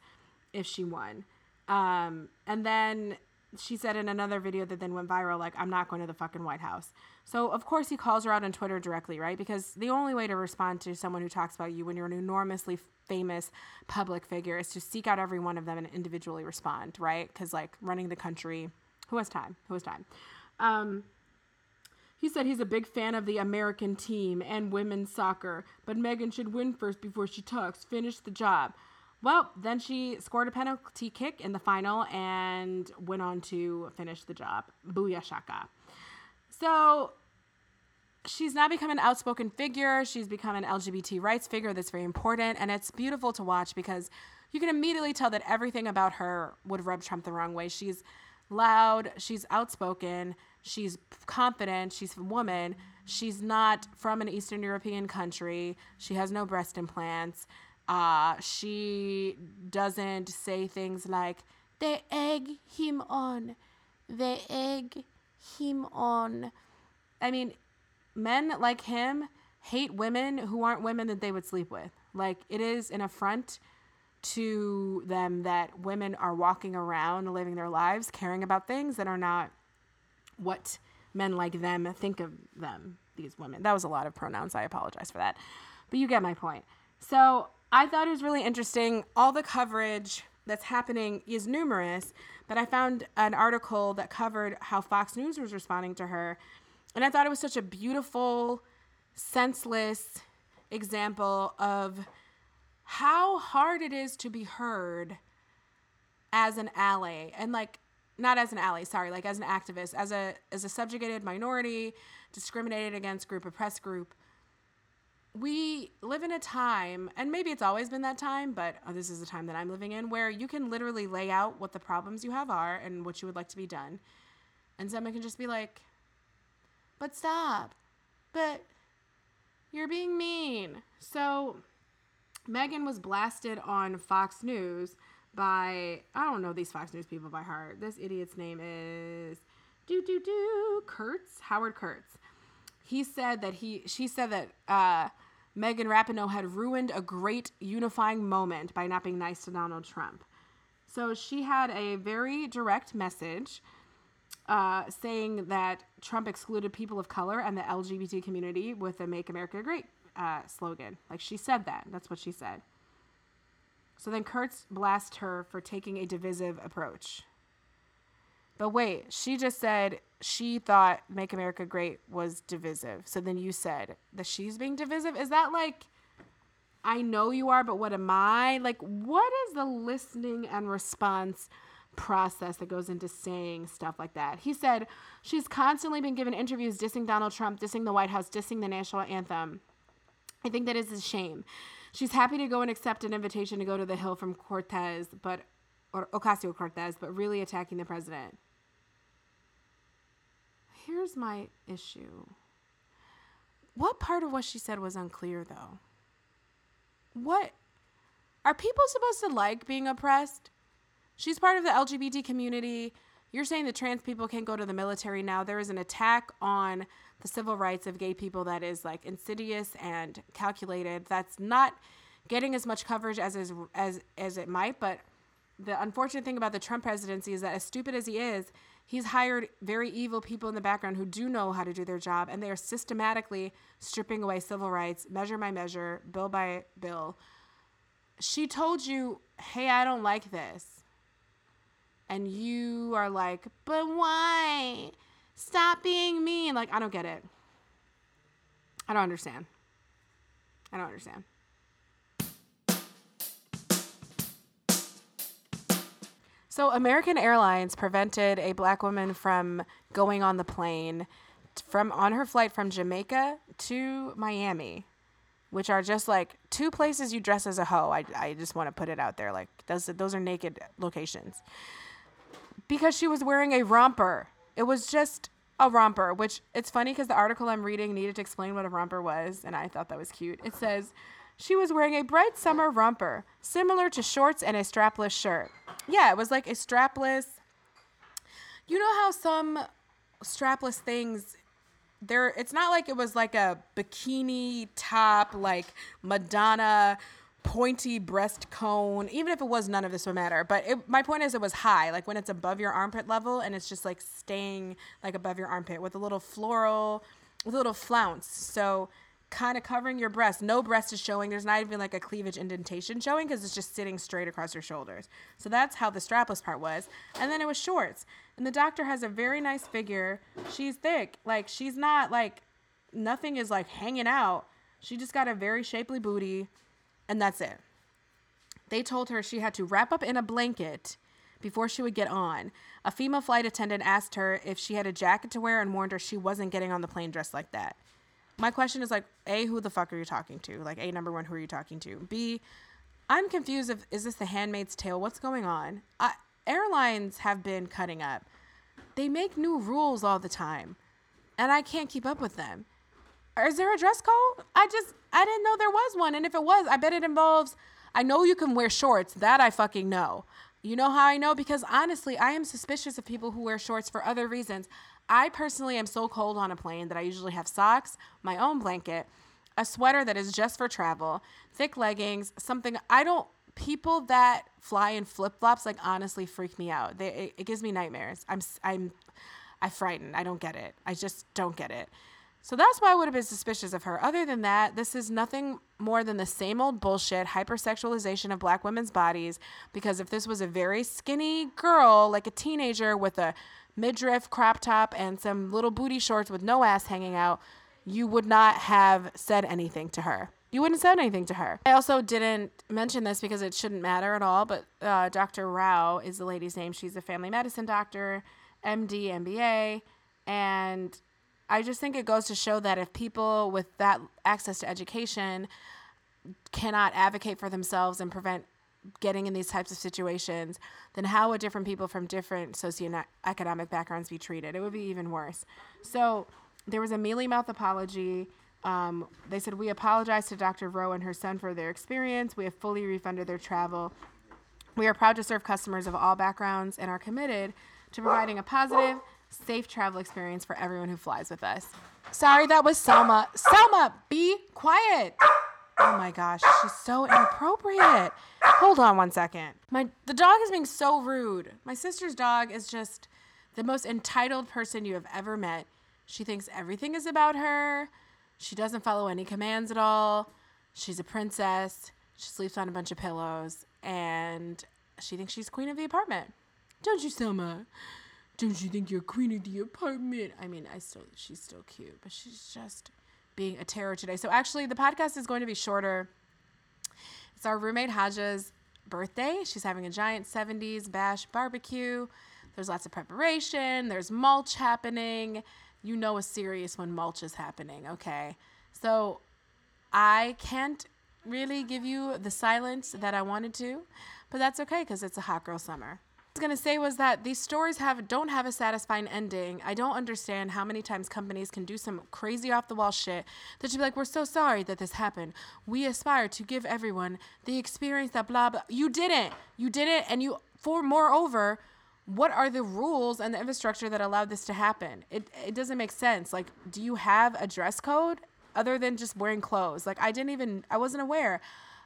if she won. Um, and then she said in another video that then went viral, like, I'm not going to the fucking White House. So, of course, he calls her out on Twitter directly, right? Because the only way to respond to someone who talks about you when you're an enormously famous public figure is to seek out every one of them and individually respond, right? Because, like, running the country, who has time? Who has time? Um, he said he's a big fan of the American team and women's soccer, but Megan should win first before she talks. Finish the job. Well, then she scored a penalty kick in the final and went on to finish the job. Booyah shaka. So she's now become an outspoken figure. She's become an LGBT rights figure that's very important. And it's beautiful to watch because you can immediately tell that everything about her would rub Trump the wrong way. She's loud, she's outspoken, she's confident, she's a woman, she's not from an Eastern European country, she has no breast implants. Uh, she doesn't say things like, they egg him on, they egg him on. I mean, men like him hate women who aren't women that they would sleep with. Like, it is an affront to them that women are walking around living their lives caring about things that are not what men like them think of them, these women. That was a lot of pronouns. I apologize for that. But you get my point. So I thought it was really interesting. All the coverage that's happening is numerous, but I found an article that covered how Fox News was responding to her. And I thought it was such a beautiful, senseless example of how hard it is to be heard as an ally and like not as an ally sorry like as an activist as a as a subjugated minority discriminated against group oppressed group we live in a time, and maybe it's always been that time, but oh, this is the time that I'm living in, where you can literally lay out what the problems you have are and what you would like to be done. And someone can just be like, but stop. But you're being mean. So Megan was blasted on Fox News by, I don't know these Fox News people by heart. This idiot's name is do do do Kurtz, Howard Kurtz he said that he she said that uh, Megan Rapinoe had ruined a great unifying moment by not being nice to Donald Trump. So she had a very direct message uh, saying that Trump excluded people of color and the LGBT community with the Make America Great uh, slogan. Like she said that. That's what she said. So then Kurtz blasts her for taking a divisive approach. But wait, she just said she thought Make America Great was divisive. So then you said that she's being divisive. Is that like, I know you are, but what am I? Like, what is the listening and response process that goes into saying stuff like that? He said she's constantly been given interviews dissing Donald Trump, dissing the White House, dissing the national anthem. I think that is a shame. She's happy to go and accept an invitation to go to the Hill from Cortez, but or Ocasio Cortez, but really attacking the president. Here's my issue. What part of what she said was unclear, though? What? Are people supposed to like being oppressed? She's part of the LGBT community. You're saying that trans people can't go to the military now. There is an attack on the civil rights of gay people that is like insidious and calculated. That's not getting as much coverage as is, as as it might, but the unfortunate thing about the Trump presidency is that as stupid as he is, he's hired very evil people in the background who do know how to do their job and they are systematically stripping away civil rights, measure by measure, bill by bill. She told you, "Hey, I don't like this." And you are like, "But why? Stop being mean." Like, I don't get it. I don't understand. I don't understand. So, American Airlines prevented a black woman from going on the plane from on her flight from Jamaica to Miami, which are just like two places you dress as a hoe. I, I just want to put it out there. Like, those, those are naked locations. Because she was wearing a romper. It was just a romper, which it's funny because the article I'm reading needed to explain what a romper was, and I thought that was cute. It says, she was wearing a bright summer romper, similar to shorts and a strapless shirt. Yeah, it was like a strapless. You know how some strapless things there it's not like it was like a bikini top like Madonna pointy breast cone. Even if it was none of this would matter. But it, my point is it was high, like when it's above your armpit level and it's just like staying like above your armpit with a little floral with a little flounce. So kind of covering your breast. No breast is showing. There's not even like a cleavage indentation showing because it's just sitting straight across your shoulders. So that's how the strapless part was. And then it was shorts. And the doctor has a very nice figure. She's thick. Like she's not like nothing is like hanging out. She just got a very shapely booty and that's it. They told her she had to wrap up in a blanket before she would get on. A female flight attendant asked her if she had a jacket to wear and warned her she wasn't getting on the plane dressed like that my question is like, A, who the fuck are you talking to? Like, A, number one, who are you talking to? B, I'm confused if is this the handmaid's tale? What's going on? I, airlines have been cutting up. They make new rules all the time, and I can't keep up with them. Is there a dress code? I just I didn't know there was one, and if it was, I bet it involves. I know you can wear shorts. That I fucking know. You know how I know? Because honestly, I am suspicious of people who wear shorts for other reasons. I personally am so cold on a plane that I usually have socks, my own blanket, a sweater that is just for travel, thick leggings, something I don't people that fly in flip-flops like honestly freak me out. They it, it gives me nightmares. I'm I'm I frightened. I don't get it. I just don't get it. So that's why I would have been suspicious of her. Other than that, this is nothing more than the same old bullshit hypersexualization of black women's bodies because if this was a very skinny girl like a teenager with a midriff crop top and some little booty shorts with no ass hanging out you would not have said anything to her. You wouldn't have said anything to her. I also didn't mention this because it shouldn't matter at all but uh, dr Rowe is the lady's name. She's a family medicine doctor md mba and I just think it goes to show that if people with that access to education cannot advocate for themselves and prevent getting in these types of situations, then how would different people from different socioeconomic backgrounds be treated? It would be even worse. So there was a mealy mouth apology. Um, they said, We apologize to Dr. Rowe and her son for their experience. We have fully refunded their travel. We are proud to serve customers of all backgrounds and are committed to providing a positive, safe travel experience for everyone who flies with us. Sorry, that was Selma. Selma, be quiet. Oh my gosh, she's so inappropriate. Hold on one second. My the dog is being so rude. My sister's dog is just the most entitled person you have ever met. She thinks everything is about her. She doesn't follow any commands at all. She's a princess. She sleeps on a bunch of pillows and she thinks she's queen of the apartment. Don't you, Selma? don't you think you're queen of the apartment? I mean, I still, she's still cute, but she's just being a terror today. So actually, the podcast is going to be shorter. It's our roommate Haja's birthday. She's having a giant 70s bash barbecue. There's lots of preparation. There's mulch happening. You know it's serious when mulch is happening, okay? So I can't really give you the silence that I wanted to, but that's okay because it's a hot girl summer was gonna say was that these stories have don't have a satisfying ending. I don't understand how many times companies can do some crazy off the wall shit that you be like, "We're so sorry that this happened. We aspire to give everyone the experience that blah blah." You didn't. You didn't, and you for moreover, what are the rules and the infrastructure that allowed this to happen? It it doesn't make sense. Like, do you have a dress code other than just wearing clothes? Like, I didn't even. I wasn't aware.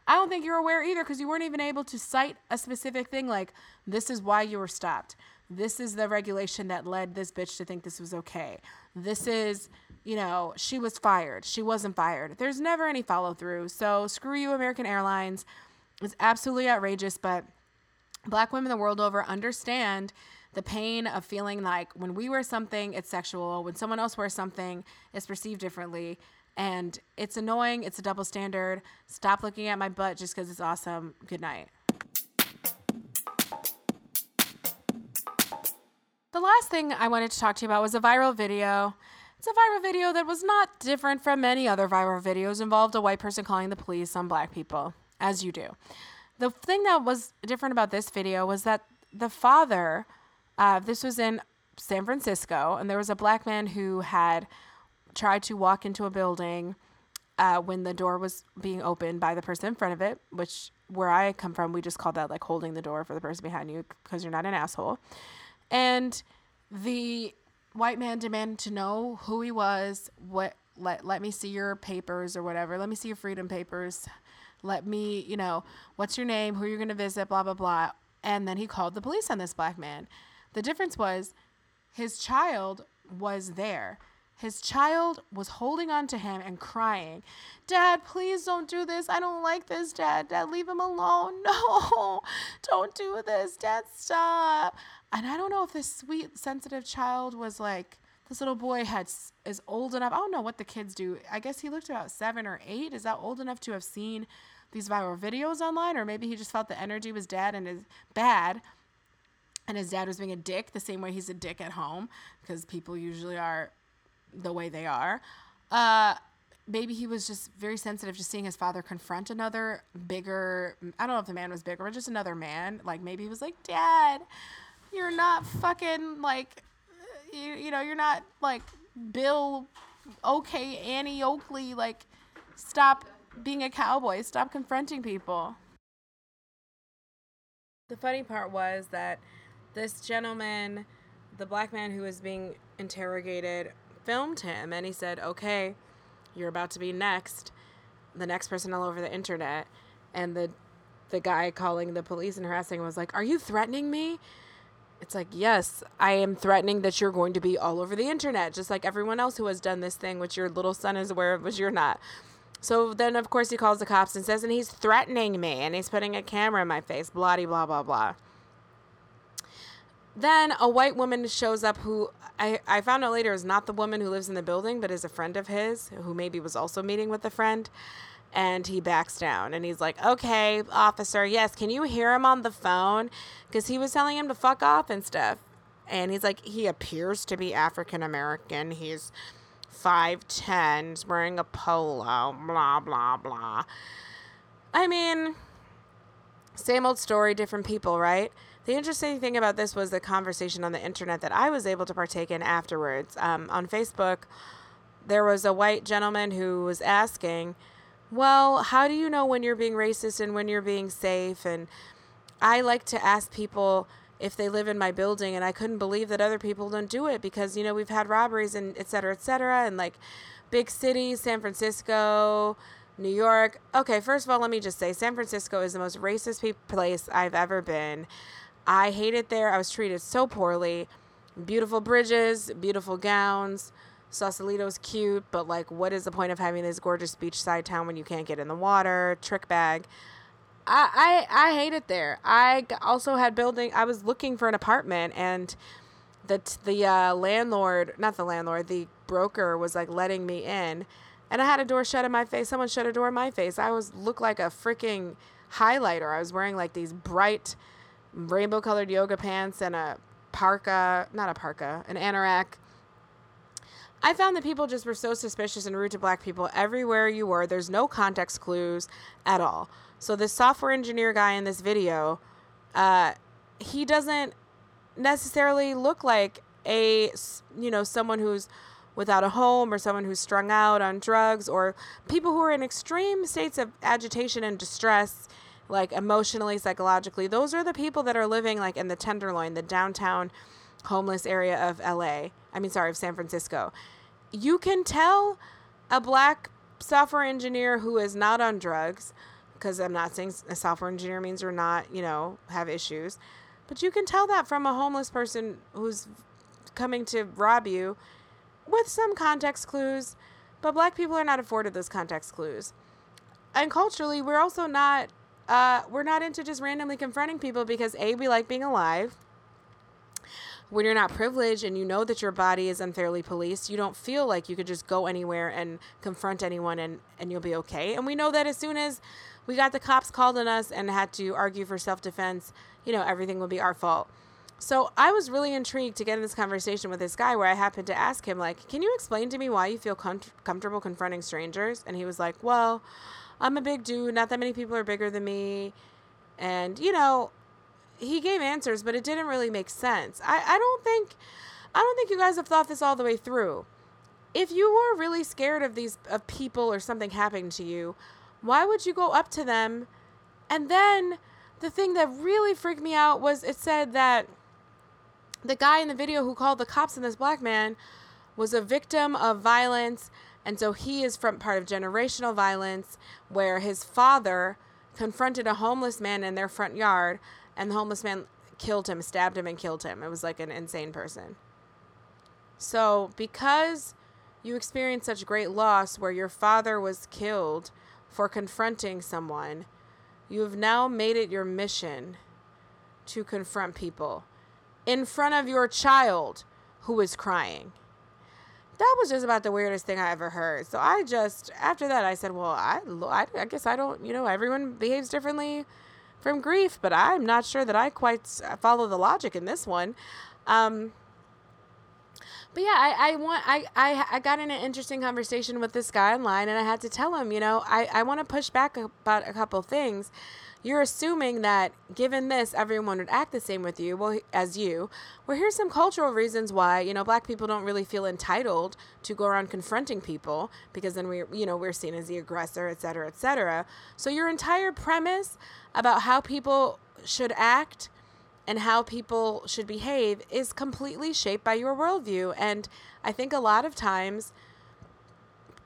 I don't think you're aware either because you weren't even able to cite a specific thing like, this is why you were stopped. This is the regulation that led this bitch to think this was okay. This is, you know, she was fired. She wasn't fired. There's never any follow through. So screw you, American Airlines. It's absolutely outrageous, but black women the world over understand the pain of feeling like when we wear something, it's sexual. When someone else wears something, it's perceived differently and it's annoying. It's a double standard. Stop looking at my butt just because it's awesome. Good night. The last thing I wanted to talk to you about was a viral video. It's a viral video that was not different from many other viral videos, involved a white person calling the police on black people, as you do. The thing that was different about this video was that the father, uh, this was in San Francisco, and there was a black man who had tried to walk into a building uh, when the door was being opened by the person in front of it, which where I come from, we just call that like holding the door for the person behind you because you're not an asshole. And the white man demanded to know who he was, what let let me see your papers or whatever. Let me see your freedom papers. Let me, you know, what's your name, who you're going to visit, blah blah blah. And then he called the police on this black man. The difference was his child was there. His child was holding on to him and crying, Dad, please don't do this. I don't like this, Dad. Dad, leave him alone. [LAUGHS] No, don't do this. Dad, stop. And I don't know if this sweet, sensitive child was like, this little boy had is old enough. I don't know what the kids do. I guess he looked about seven or eight. Is that old enough to have seen these viral videos online? Or maybe he just felt the energy was dad and is bad and his dad was being a dick the same way he's a dick at home because people usually are the way they are. Uh, maybe he was just very sensitive to seeing his father confront another bigger. I don't know if the man was bigger, but just another man. Like maybe he was like, "Dad, you're not fucking like, you, you know, you're not like Bill, okay, Annie Oakley. Like, stop being a cowboy. Stop confronting people." The funny part was that this gentleman, the black man who was being interrogated, filmed him and he said, okay, you're about to be next, the next person all over the internet. And the the guy calling the police and harassing was like, Are you threatening me? It's like, Yes, I am threatening that you're going to be all over the internet, just like everyone else who has done this thing, which your little son is aware of, which you're not. So then, of course, he calls the cops and says, and he's threatening me and he's putting a camera in my face, blah, blah, blah, blah. Then a white woman shows up who I, I found out later is not the woman who lives in the building, but is a friend of his who maybe was also meeting with a friend. And he backs down and he's like, okay, officer, yes, can you hear him on the phone? Because he was telling him to fuck off and stuff. And he's like, he appears to be African American. He's 5'10, he's wearing a polo, blah, blah, blah. I mean, same old story, different people, right? The interesting thing about this was the conversation on the internet that I was able to partake in afterwards. Um, on Facebook, there was a white gentleman who was asking, Well, how do you know when you're being racist and when you're being safe? And I like to ask people if they live in my building, and I couldn't believe that other people don't do it because, you know, we've had robberies and et cetera, et cetera, and like big cities, San Francisco, New York. Okay, first of all, let me just say San Francisco is the most racist place I've ever been. I hate it there. I was treated so poorly. Beautiful bridges, beautiful gowns. Sausalito's cute, but like, what is the point of having this gorgeous beachside town when you can't get in the water? Trick bag. I, I, I hate it there. I also had building. I was looking for an apartment, and the the uh, landlord, not the landlord, the broker was like letting me in, and I had a door shut in my face. Someone shut a door in my face. I was looked like a freaking highlighter. I was wearing like these bright rainbow colored yoga pants and a parka, not a parka, an anorak. I found that people just were so suspicious and rude to black people everywhere you were. There's no context clues at all. So this software engineer guy in this video, uh, he doesn't necessarily look like a you know someone who's without a home or someone who's strung out on drugs or people who are in extreme states of agitation and distress like emotionally, psychologically. Those are the people that are living like in the Tenderloin, the downtown homeless area of LA. I mean, sorry, of San Francisco. You can tell a black software engineer who is not on drugs, because I'm not saying a software engineer means you're not, you know, have issues, but you can tell that from a homeless person who's coming to rob you with some context clues. But black people are not afforded those context clues. And culturally, we're also not uh, we're not into just randomly confronting people because A, we like being alive. When you're not privileged and you know that your body is unfairly policed, you don't feel like you could just go anywhere and confront anyone and, and you'll be okay. And we know that as soon as we got the cops called on us and had to argue for self defense, you know, everything will be our fault. So I was really intrigued to get in this conversation with this guy where I happened to ask him, like, can you explain to me why you feel com- comfortable confronting strangers? And he was like, well, I'm a big dude. Not that many people are bigger than me. And, you know, he gave answers, but it didn't really make sense. I, I don't think I don't think you guys have thought this all the way through. If you were really scared of these of people or something happening to you, why would you go up to them? And then the thing that really freaked me out was it said that the guy in the video who called the cops on this black man was a victim of violence and so he is from part of generational violence where his father confronted a homeless man in their front yard and the homeless man killed him, stabbed him, and killed him. It was like an insane person. So, because you experienced such great loss where your father was killed for confronting someone, you have now made it your mission to confront people in front of your child who is crying that was just about the weirdest thing I ever heard. So I just after that I said, well, I, I, I guess I don't, you know, everyone behaves differently from grief, but I'm not sure that I quite follow the logic in this one. Um, but yeah, I, I want I, I I got in an interesting conversation with this guy online, and I had to tell him, you know, I I want to push back about a couple things you're assuming that given this, everyone would act the same with you, well, as you. Well, here's some cultural reasons why you know black people don't really feel entitled to go around confronting people because then we, you know, we're seen as the aggressor, et cetera, et cetera. So your entire premise about how people should act and how people should behave is completely shaped by your worldview. And I think a lot of times,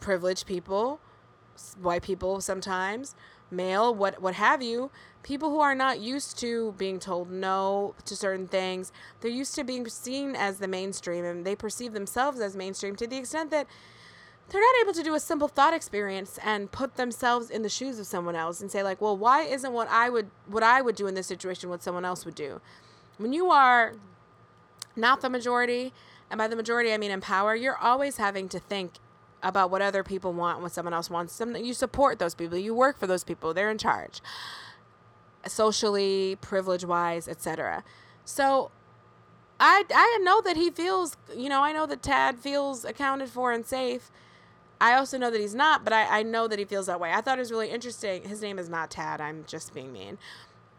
privileged people, white people sometimes, male, what what have you, people who are not used to being told no to certain things, they're used to being seen as the mainstream and they perceive themselves as mainstream to the extent that they're not able to do a simple thought experience and put themselves in the shoes of someone else and say like, well, why isn't what I would what I would do in this situation what someone else would do? When you are not the majority, and by the majority I mean in power, you're always having to think about what other people want, what someone else wants. Some you support those people, you work for those people, they're in charge, socially, privilege wise, etc. So I I know that he feels, you know, I know that Tad feels accounted for and safe. I also know that he's not, but I, I know that he feels that way. I thought it was really interesting. His name is not Tad. I'm just being mean.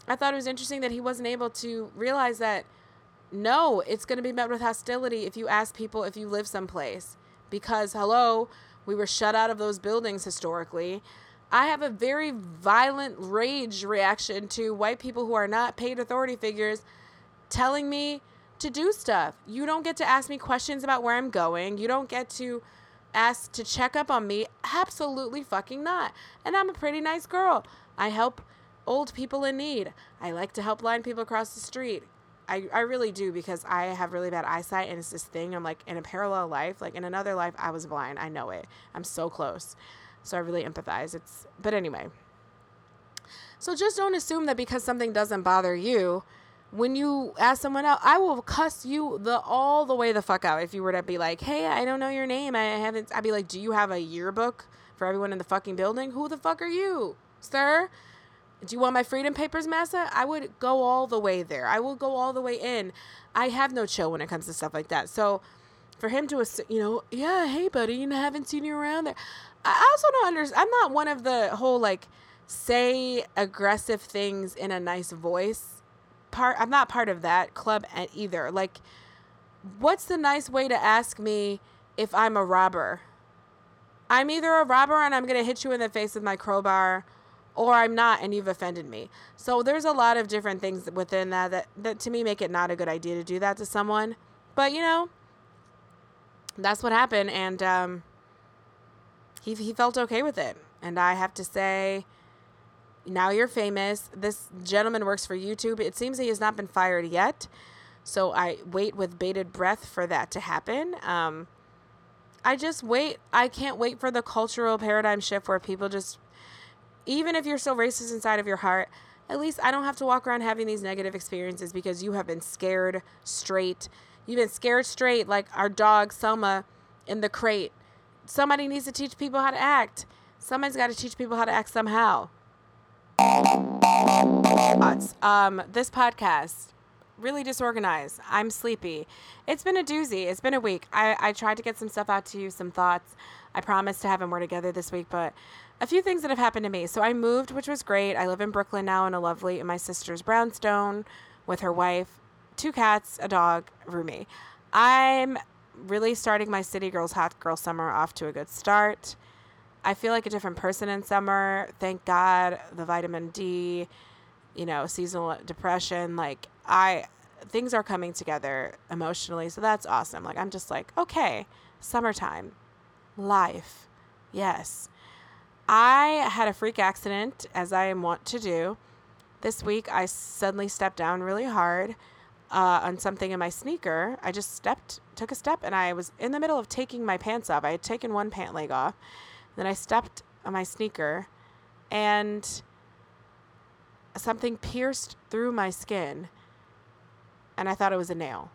I thought it was interesting that he wasn't able to realize that no, it's going to be met with hostility if you ask people if you live someplace. Because, hello, we were shut out of those buildings historically. I have a very violent rage reaction to white people who are not paid authority figures telling me to do stuff. You don't get to ask me questions about where I'm going. You don't get to ask to check up on me. Absolutely fucking not. And I'm a pretty nice girl. I help old people in need. I like to help blind people across the street. I, I really do because I have really bad eyesight and it's this thing. I'm like in a parallel life, like in another life, I was blind. I know it. I'm so close. So I really empathize. It's, but anyway. So just don't assume that because something doesn't bother you, when you ask someone else, I will cuss you the all the way the fuck out. If you were to be like, "Hey, I don't know your name. I haven't." I'd be like, "Do you have a yearbook for everyone in the fucking building? Who the fuck are you, sir? Do you want my freedom papers, massa?" I would go all the way there. I will go all the way in. I have no chill when it comes to stuff like that. So, for him to, you know, yeah, hey, buddy, you know, haven't seen you around there. I also don't understand. I'm not one of the whole like say aggressive things in a nice voice part I'm not part of that club either. Like what's the nice way to ask me if I'm a robber? I'm either a robber and I'm going to hit you in the face with my crowbar or I'm not and you've offended me. So there's a lot of different things within that that, that to me make it not a good idea to do that to someone. But you know, that's what happened and um he he felt okay with it. And I have to say now you're famous. This gentleman works for YouTube. It seems he has not been fired yet. So I wait with bated breath for that to happen. Um, I just wait. I can't wait for the cultural paradigm shift where people just, even if you're so racist inside of your heart, at least I don't have to walk around having these negative experiences because you have been scared straight. You've been scared straight, like our dog Selma in the crate. Somebody needs to teach people how to act. Somebody's got to teach people how to act somehow. Um, this podcast really disorganized. I'm sleepy. It's been a doozy. It's been a week. I, I tried to get some stuff out to you, some thoughts. I promised to have them more together this week, but a few things that have happened to me. So I moved, which was great. I live in Brooklyn now in a lovely in my sister's brownstone with her wife, two cats, a dog, Rumi. I'm really starting my City Girls Hot Girl Summer off to a good start. I feel like a different person in summer. Thank God the vitamin D, you know, seasonal depression. Like, I, things are coming together emotionally. So that's awesome. Like, I'm just like, okay, summertime, life. Yes. I had a freak accident, as I am wont to do. This week, I suddenly stepped down really hard uh, on something in my sneaker. I just stepped, took a step, and I was in the middle of taking my pants off. I had taken one pant leg off then I stepped on my sneaker and something pierced through my skin and I thought it was a nail.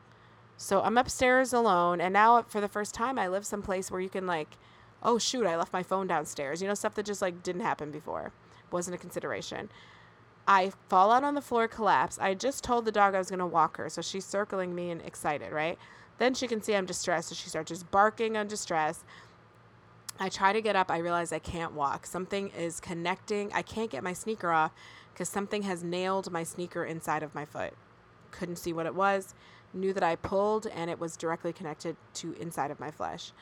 So I'm upstairs alone and now for the first time I live someplace where you can like oh shoot, I left my phone downstairs. You know stuff that just like didn't happen before. Wasn't a consideration. I fall out on the floor, collapse. I just told the dog I was going to walk her, so she's circling me and excited, right? Then she can see I'm distressed, so she starts just barking on distress. I try to get up. I realize I can't walk. Something is connecting. I can't get my sneaker off because something has nailed my sneaker inside of my foot. Couldn't see what it was. Knew that I pulled and it was directly connected to inside of my flesh.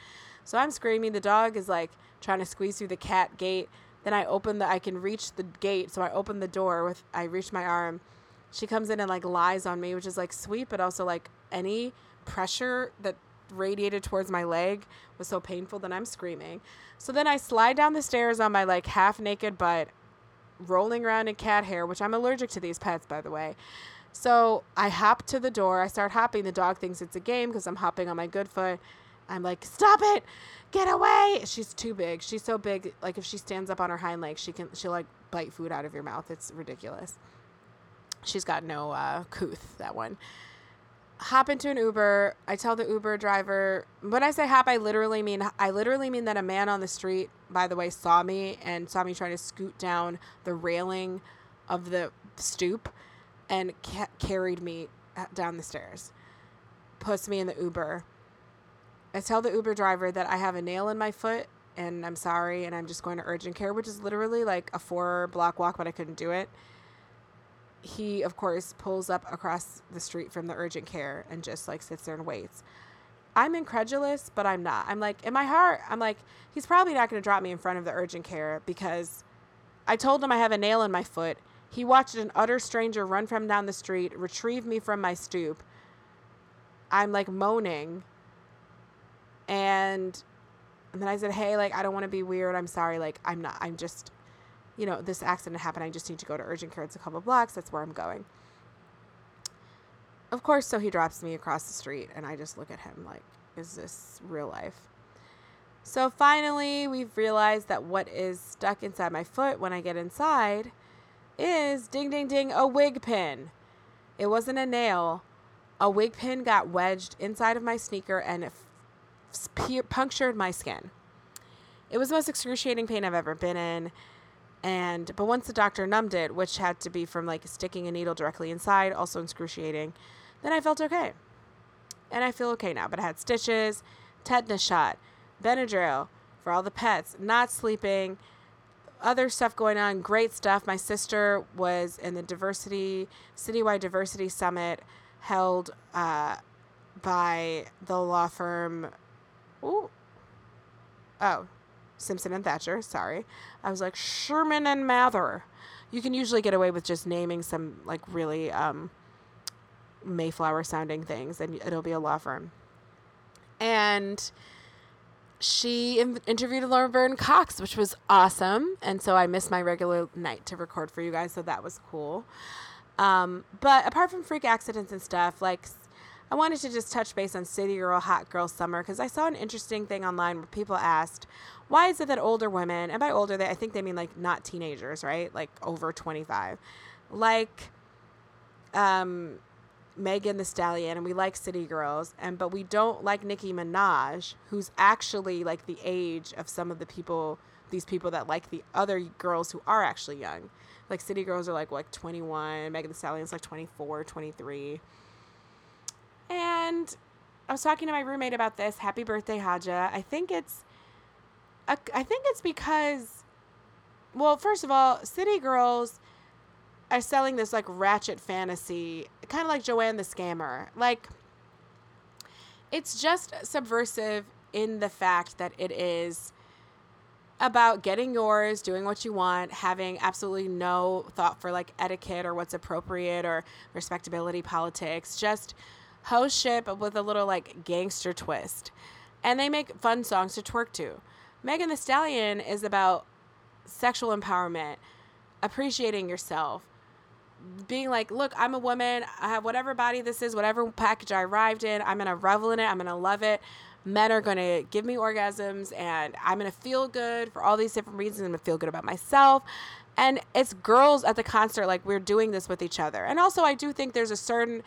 So I'm screaming. The dog is like trying to squeeze through the cat gate. Then I open the I can reach the gate, so I open the door with I reach my arm. She comes in and like lies on me, which is like sweet, but also like any pressure that radiated towards my leg was so painful that I'm screaming. So then I slide down the stairs on my like half naked butt, rolling around in cat hair, which I'm allergic to these pets, by the way. So I hop to the door. I start hopping. The dog thinks it's a game because I'm hopping on my good foot. I'm like, stop it, get away. She's too big. She's so big. Like if she stands up on her hind legs, she can she'll like bite food out of your mouth. It's ridiculous. She's got no uh, couth. That one. Hop into an Uber. I tell the Uber driver when I say hop, I literally mean I literally mean that a man on the street, by the way, saw me and saw me trying to scoot down the railing of the stoop and ca- carried me uh, down the stairs. Puts me in the Uber I tell the Uber driver that I have a nail in my foot and I'm sorry and I'm just going to urgent care, which is literally like a four block walk, but I couldn't do it. He, of course, pulls up across the street from the urgent care and just like sits there and waits. I'm incredulous, but I'm not. I'm like, in my heart, I'm like, he's probably not going to drop me in front of the urgent care because I told him I have a nail in my foot. He watched an utter stranger run from down the street, retrieve me from my stoop. I'm like moaning and and then I said, "Hey, like I don't want to be weird. I'm sorry. Like I'm not. I'm just, you know, this accident happened. I just need to go to urgent care. It's a couple blocks. That's where I'm going." Of course, so he drops me across the street, and I just look at him like, "Is this real life?" So finally, we've realized that what is stuck inside my foot when I get inside is ding ding ding a wig pin. It wasn't a nail. A wig pin got wedged inside of my sneaker and it punctured my skin. It was the most excruciating pain I've ever been in. And but once the doctor numbed it, which had to be from like sticking a needle directly inside, also excruciating, then I felt okay. And I feel okay now. But I had stitches, tetanus shot, Benadryl for all the pets, not sleeping, other stuff going on, great stuff. My sister was in the diversity citywide diversity summit held uh, by the law firm Ooh. Oh, Simpson and Thacher. Sorry. I was like Sherman and Mather. You can usually get away with just naming some like really um, Mayflower sounding things, and it'll be a law firm. And she in- interviewed Laverne Cox, which was awesome. And so I missed my regular night to record for you guys, so that was cool. Um, but apart from freak accidents and stuff, like I wanted to just touch base on City Girl, Hot Girl Summer because I saw an interesting thing online where people asked, why is it that older women, and by older, they, I think they mean like not teenagers, right? Like over 25, like um, Megan Thee Stallion, and we like City Girls, and but we don't like Nicki Minaj, who's actually like the age of some of the people, these people that like the other girls who are actually young. Like City Girls are like like 21, Megan Thee Stallion's like 24, 23. And I was talking to my roommate about this. Happy birthday, Haja. I think it's, I think it's because, well, first of all, City Girls are selling this like ratchet fantasy, kind of like Joanne the Scammer. Like, it's just subversive in the fact that it is about getting yours, doing what you want, having absolutely no thought for like etiquette or what's appropriate or respectability politics. Just host ship with a little like gangster twist. And they make fun songs to twerk to. Megan Thee Stallion is about sexual empowerment, appreciating yourself, being like, look, I'm a woman. I have whatever body this is, whatever package I arrived in. I'm going to revel in it. I'm going to love it. Men are going to give me orgasms and I'm going to feel good for all these different reasons. I'm going to feel good about myself. And it's girls at the concert, like, we're doing this with each other. And also, I do think there's a certain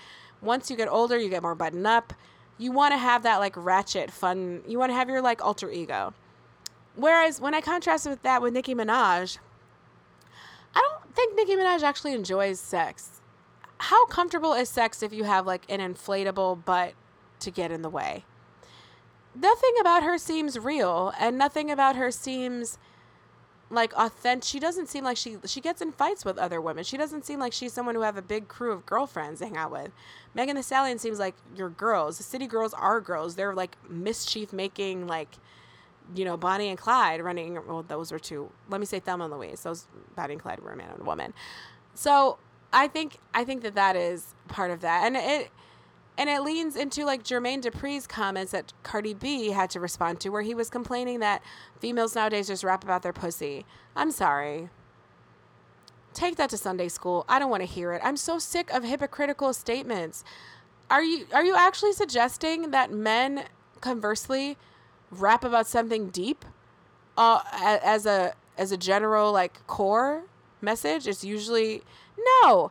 once you get older, you get more buttoned up. You want to have that like ratchet fun. You want to have your like alter ego. Whereas when I contrast with that with Nicki Minaj, I don't think Nicki Minaj actually enjoys sex. How comfortable is sex if you have like an inflatable butt to get in the way? Nothing about her seems real, and nothing about her seems like authentic she doesn't seem like she she gets in fights with other women. She doesn't seem like she's someone who have a big crew of girlfriends to hang out with. Megan Thee Stallion seems like your girls. The city girls are girls. They're like mischief making like you know bonnie and clyde running well those were two let me say thelma and louise. Those bonnie and clyde were a man and a woman. So i think i think that that is part of that. And it and it leans into like Jermaine Dupri's comments that Cardi B had to respond to, where he was complaining that females nowadays just rap about their pussy. I'm sorry. Take that to Sunday school. I don't want to hear it. I'm so sick of hypocritical statements. Are you are you actually suggesting that men conversely rap about something deep uh, as a as a general like core message, it's usually no.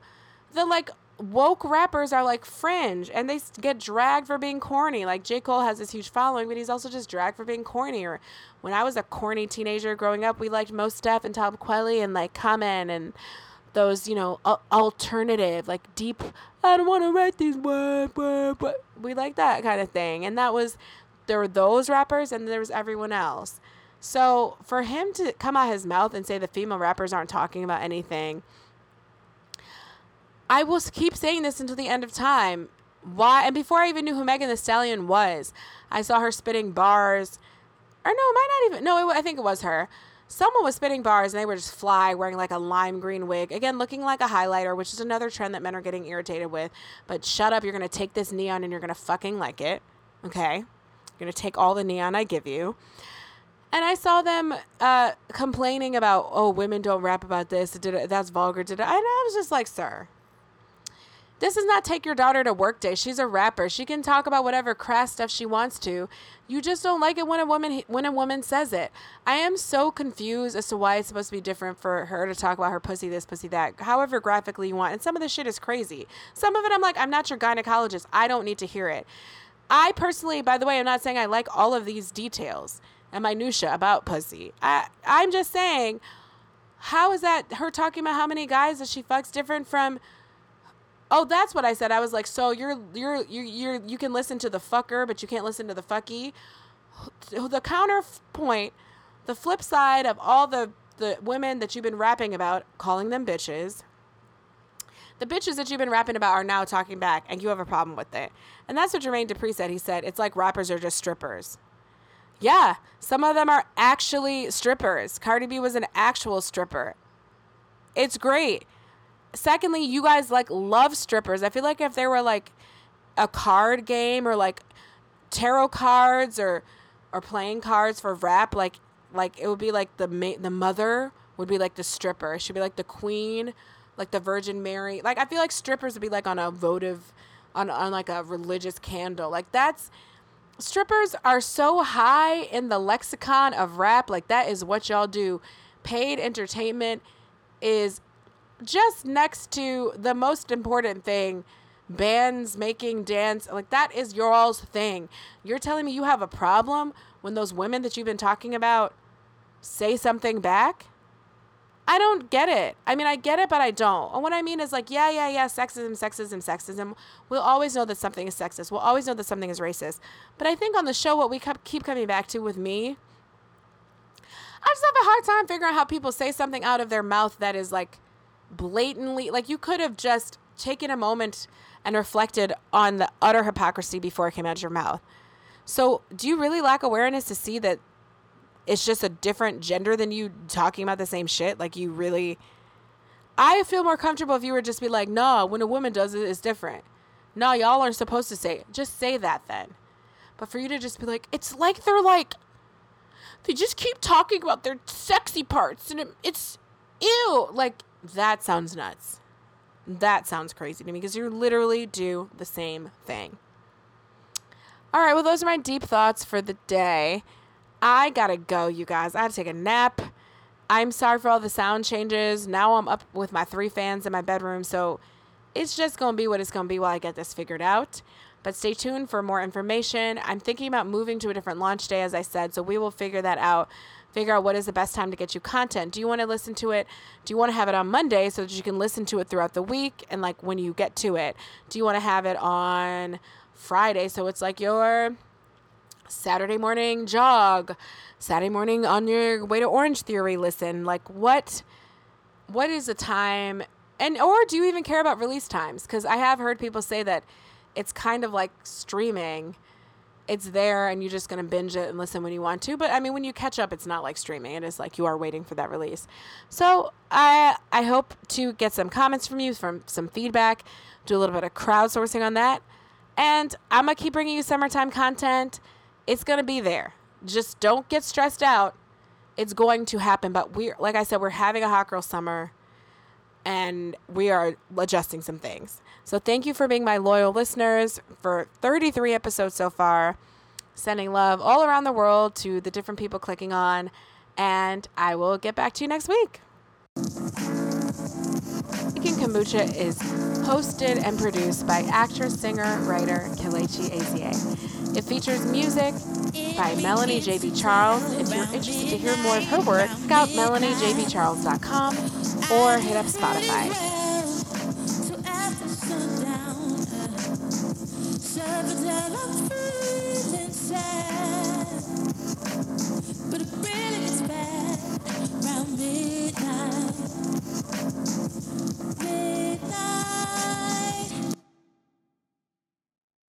The like woke rappers are like fringe and they get dragged for being corny. Like J. Cole has this huge following, but he's also just dragged for being corny. Or when I was a corny teenager growing up, we liked Mos Def and Talib Kweli and like Common and those, you know, alternative, like deep, I don't want to write these words, but we like that kind of thing. And that was, there were those rappers and there was everyone else. So for him to come out his mouth and say the female rappers aren't talking about anything, I will keep saying this until the end of time. Why? And before I even knew who Megan Thee Stallion was, I saw her spitting bars. Or no, it might not even. No, it, I think it was her. Someone was spitting bars and they were just fly, wearing like a lime green wig. Again, looking like a highlighter, which is another trend that men are getting irritated with. But shut up, you're going to take this neon and you're going to fucking like it. Okay? You're going to take all the neon I give you. And I saw them uh, complaining about, oh, women don't rap about this. Did it, That's vulgar. And I was just like, sir, this is not take your daughter to work day. She's a rapper. She can talk about whatever crass stuff she wants to. You just don't like it when a woman when a woman says it. I am so confused as to why it's supposed to be different for her to talk about her pussy this, pussy that, however graphically you want. And some of the shit is crazy. Some of it I'm like, I'm not your gynecologist. I don't need to hear it. I personally, by the way, I'm not saying I like all of these details and minutia about pussy. I I'm just saying, how is that her talking about how many guys that she fucks different from? Oh, that's what I said. I was like, so you're you're you you're you can listen to the fucker, but you can't listen to the fucky. The counterpoint, the flip side of all the the women that you've been rapping about, calling them bitches. The bitches that you've been rapping about are now talking back, and you have a problem with it. And that's what Jermaine Dupri said. He said it's like rappers are just strippers. Yeah, some of them are actually strippers. Cardi B was an actual stripper. It's great secondly, you guys like love strippers. I feel like if there were like a card game or like tarot cards or or playing cards for rap, like like it would be like the ma- the mother would be like the stripper. She'd be like the queen, like the Virgin Mary. Like I feel like strippers would be like on a votive, on on like a religious candle. Like that's strippers are so high in the lexicon of rap. Like that is what y'all do. Paid entertainment is just next to the most important thing bands making dance like that is your all's thing. You're telling me you have a problem when those women that you've been talking about say something back? I don't get it. I mean i get it but i don't. And what i mean is like yeah yeah yeah sexism sexism sexism. We'll always know that something is sexist. We'll always know that something is racist. But i think on the show what we keep coming back to with me i just have a hard time figuring out how people say something out of their mouth that is like blatantly like you could have just taken a moment and reflected on the utter hypocrisy before it came out of your mouth. So, do you really lack awareness to see that it's just a different gender than you talking about the same shit? Like you really I feel more comfortable if you were just be like, "No, when a woman does it, it's different." No, y'all aren't supposed to say it. Just say that then. But for you to just be like, it's like they're like they just keep talking about their sexy parts and it, it's ew. Like that sounds nuts. That sounds crazy to me because you literally do the same thing. All right, well, those are my deep thoughts for the day. I gotta go, you guys. I to take a nap. I'm sorry for all the sound changes. Now I'm up with my three fans in my bedroom, so it's just gonna be what it's gonna be while I get this figured out. But stay tuned for more information. I'm thinking about moving to a different launch day, as I said, so we will figure that out figure out what is the best time to get you content. Do you want to listen to it? Do you want to have it on Monday so that you can listen to it throughout the week and like when you get to it? Do you want to have it on Friday so it's like your Saturday morning jog, Saturday morning on your way to Orange Theory listen? Like what what is the time and or do you even care about release times? Cuz I have heard people say that it's kind of like streaming it's there and you're just going to binge it and listen when you want to. But i mean when you catch up it's not like streaming. It is like you are waiting for that release. So i i hope to get some comments from you from some feedback do a little bit of crowdsourcing on that. And i'm going to keep bringing you summertime content. It's going to be there. Just don't get stressed out. It's going to happen. But we're like i said we're having a hot girl summer and we are adjusting some things so thank you for being my loyal listeners for 33 episodes so far. sending love all around the world to the different people clicking on, and I will get back to you next week. Making Kombucha is hosted and produced by actress, singer, writer Kelechi Ezie. It features music by Melanie J.B. Charles. If you're interested to hear more of her work, check out melaniejbcharles.com or hit up Spotify. midnight, midnight.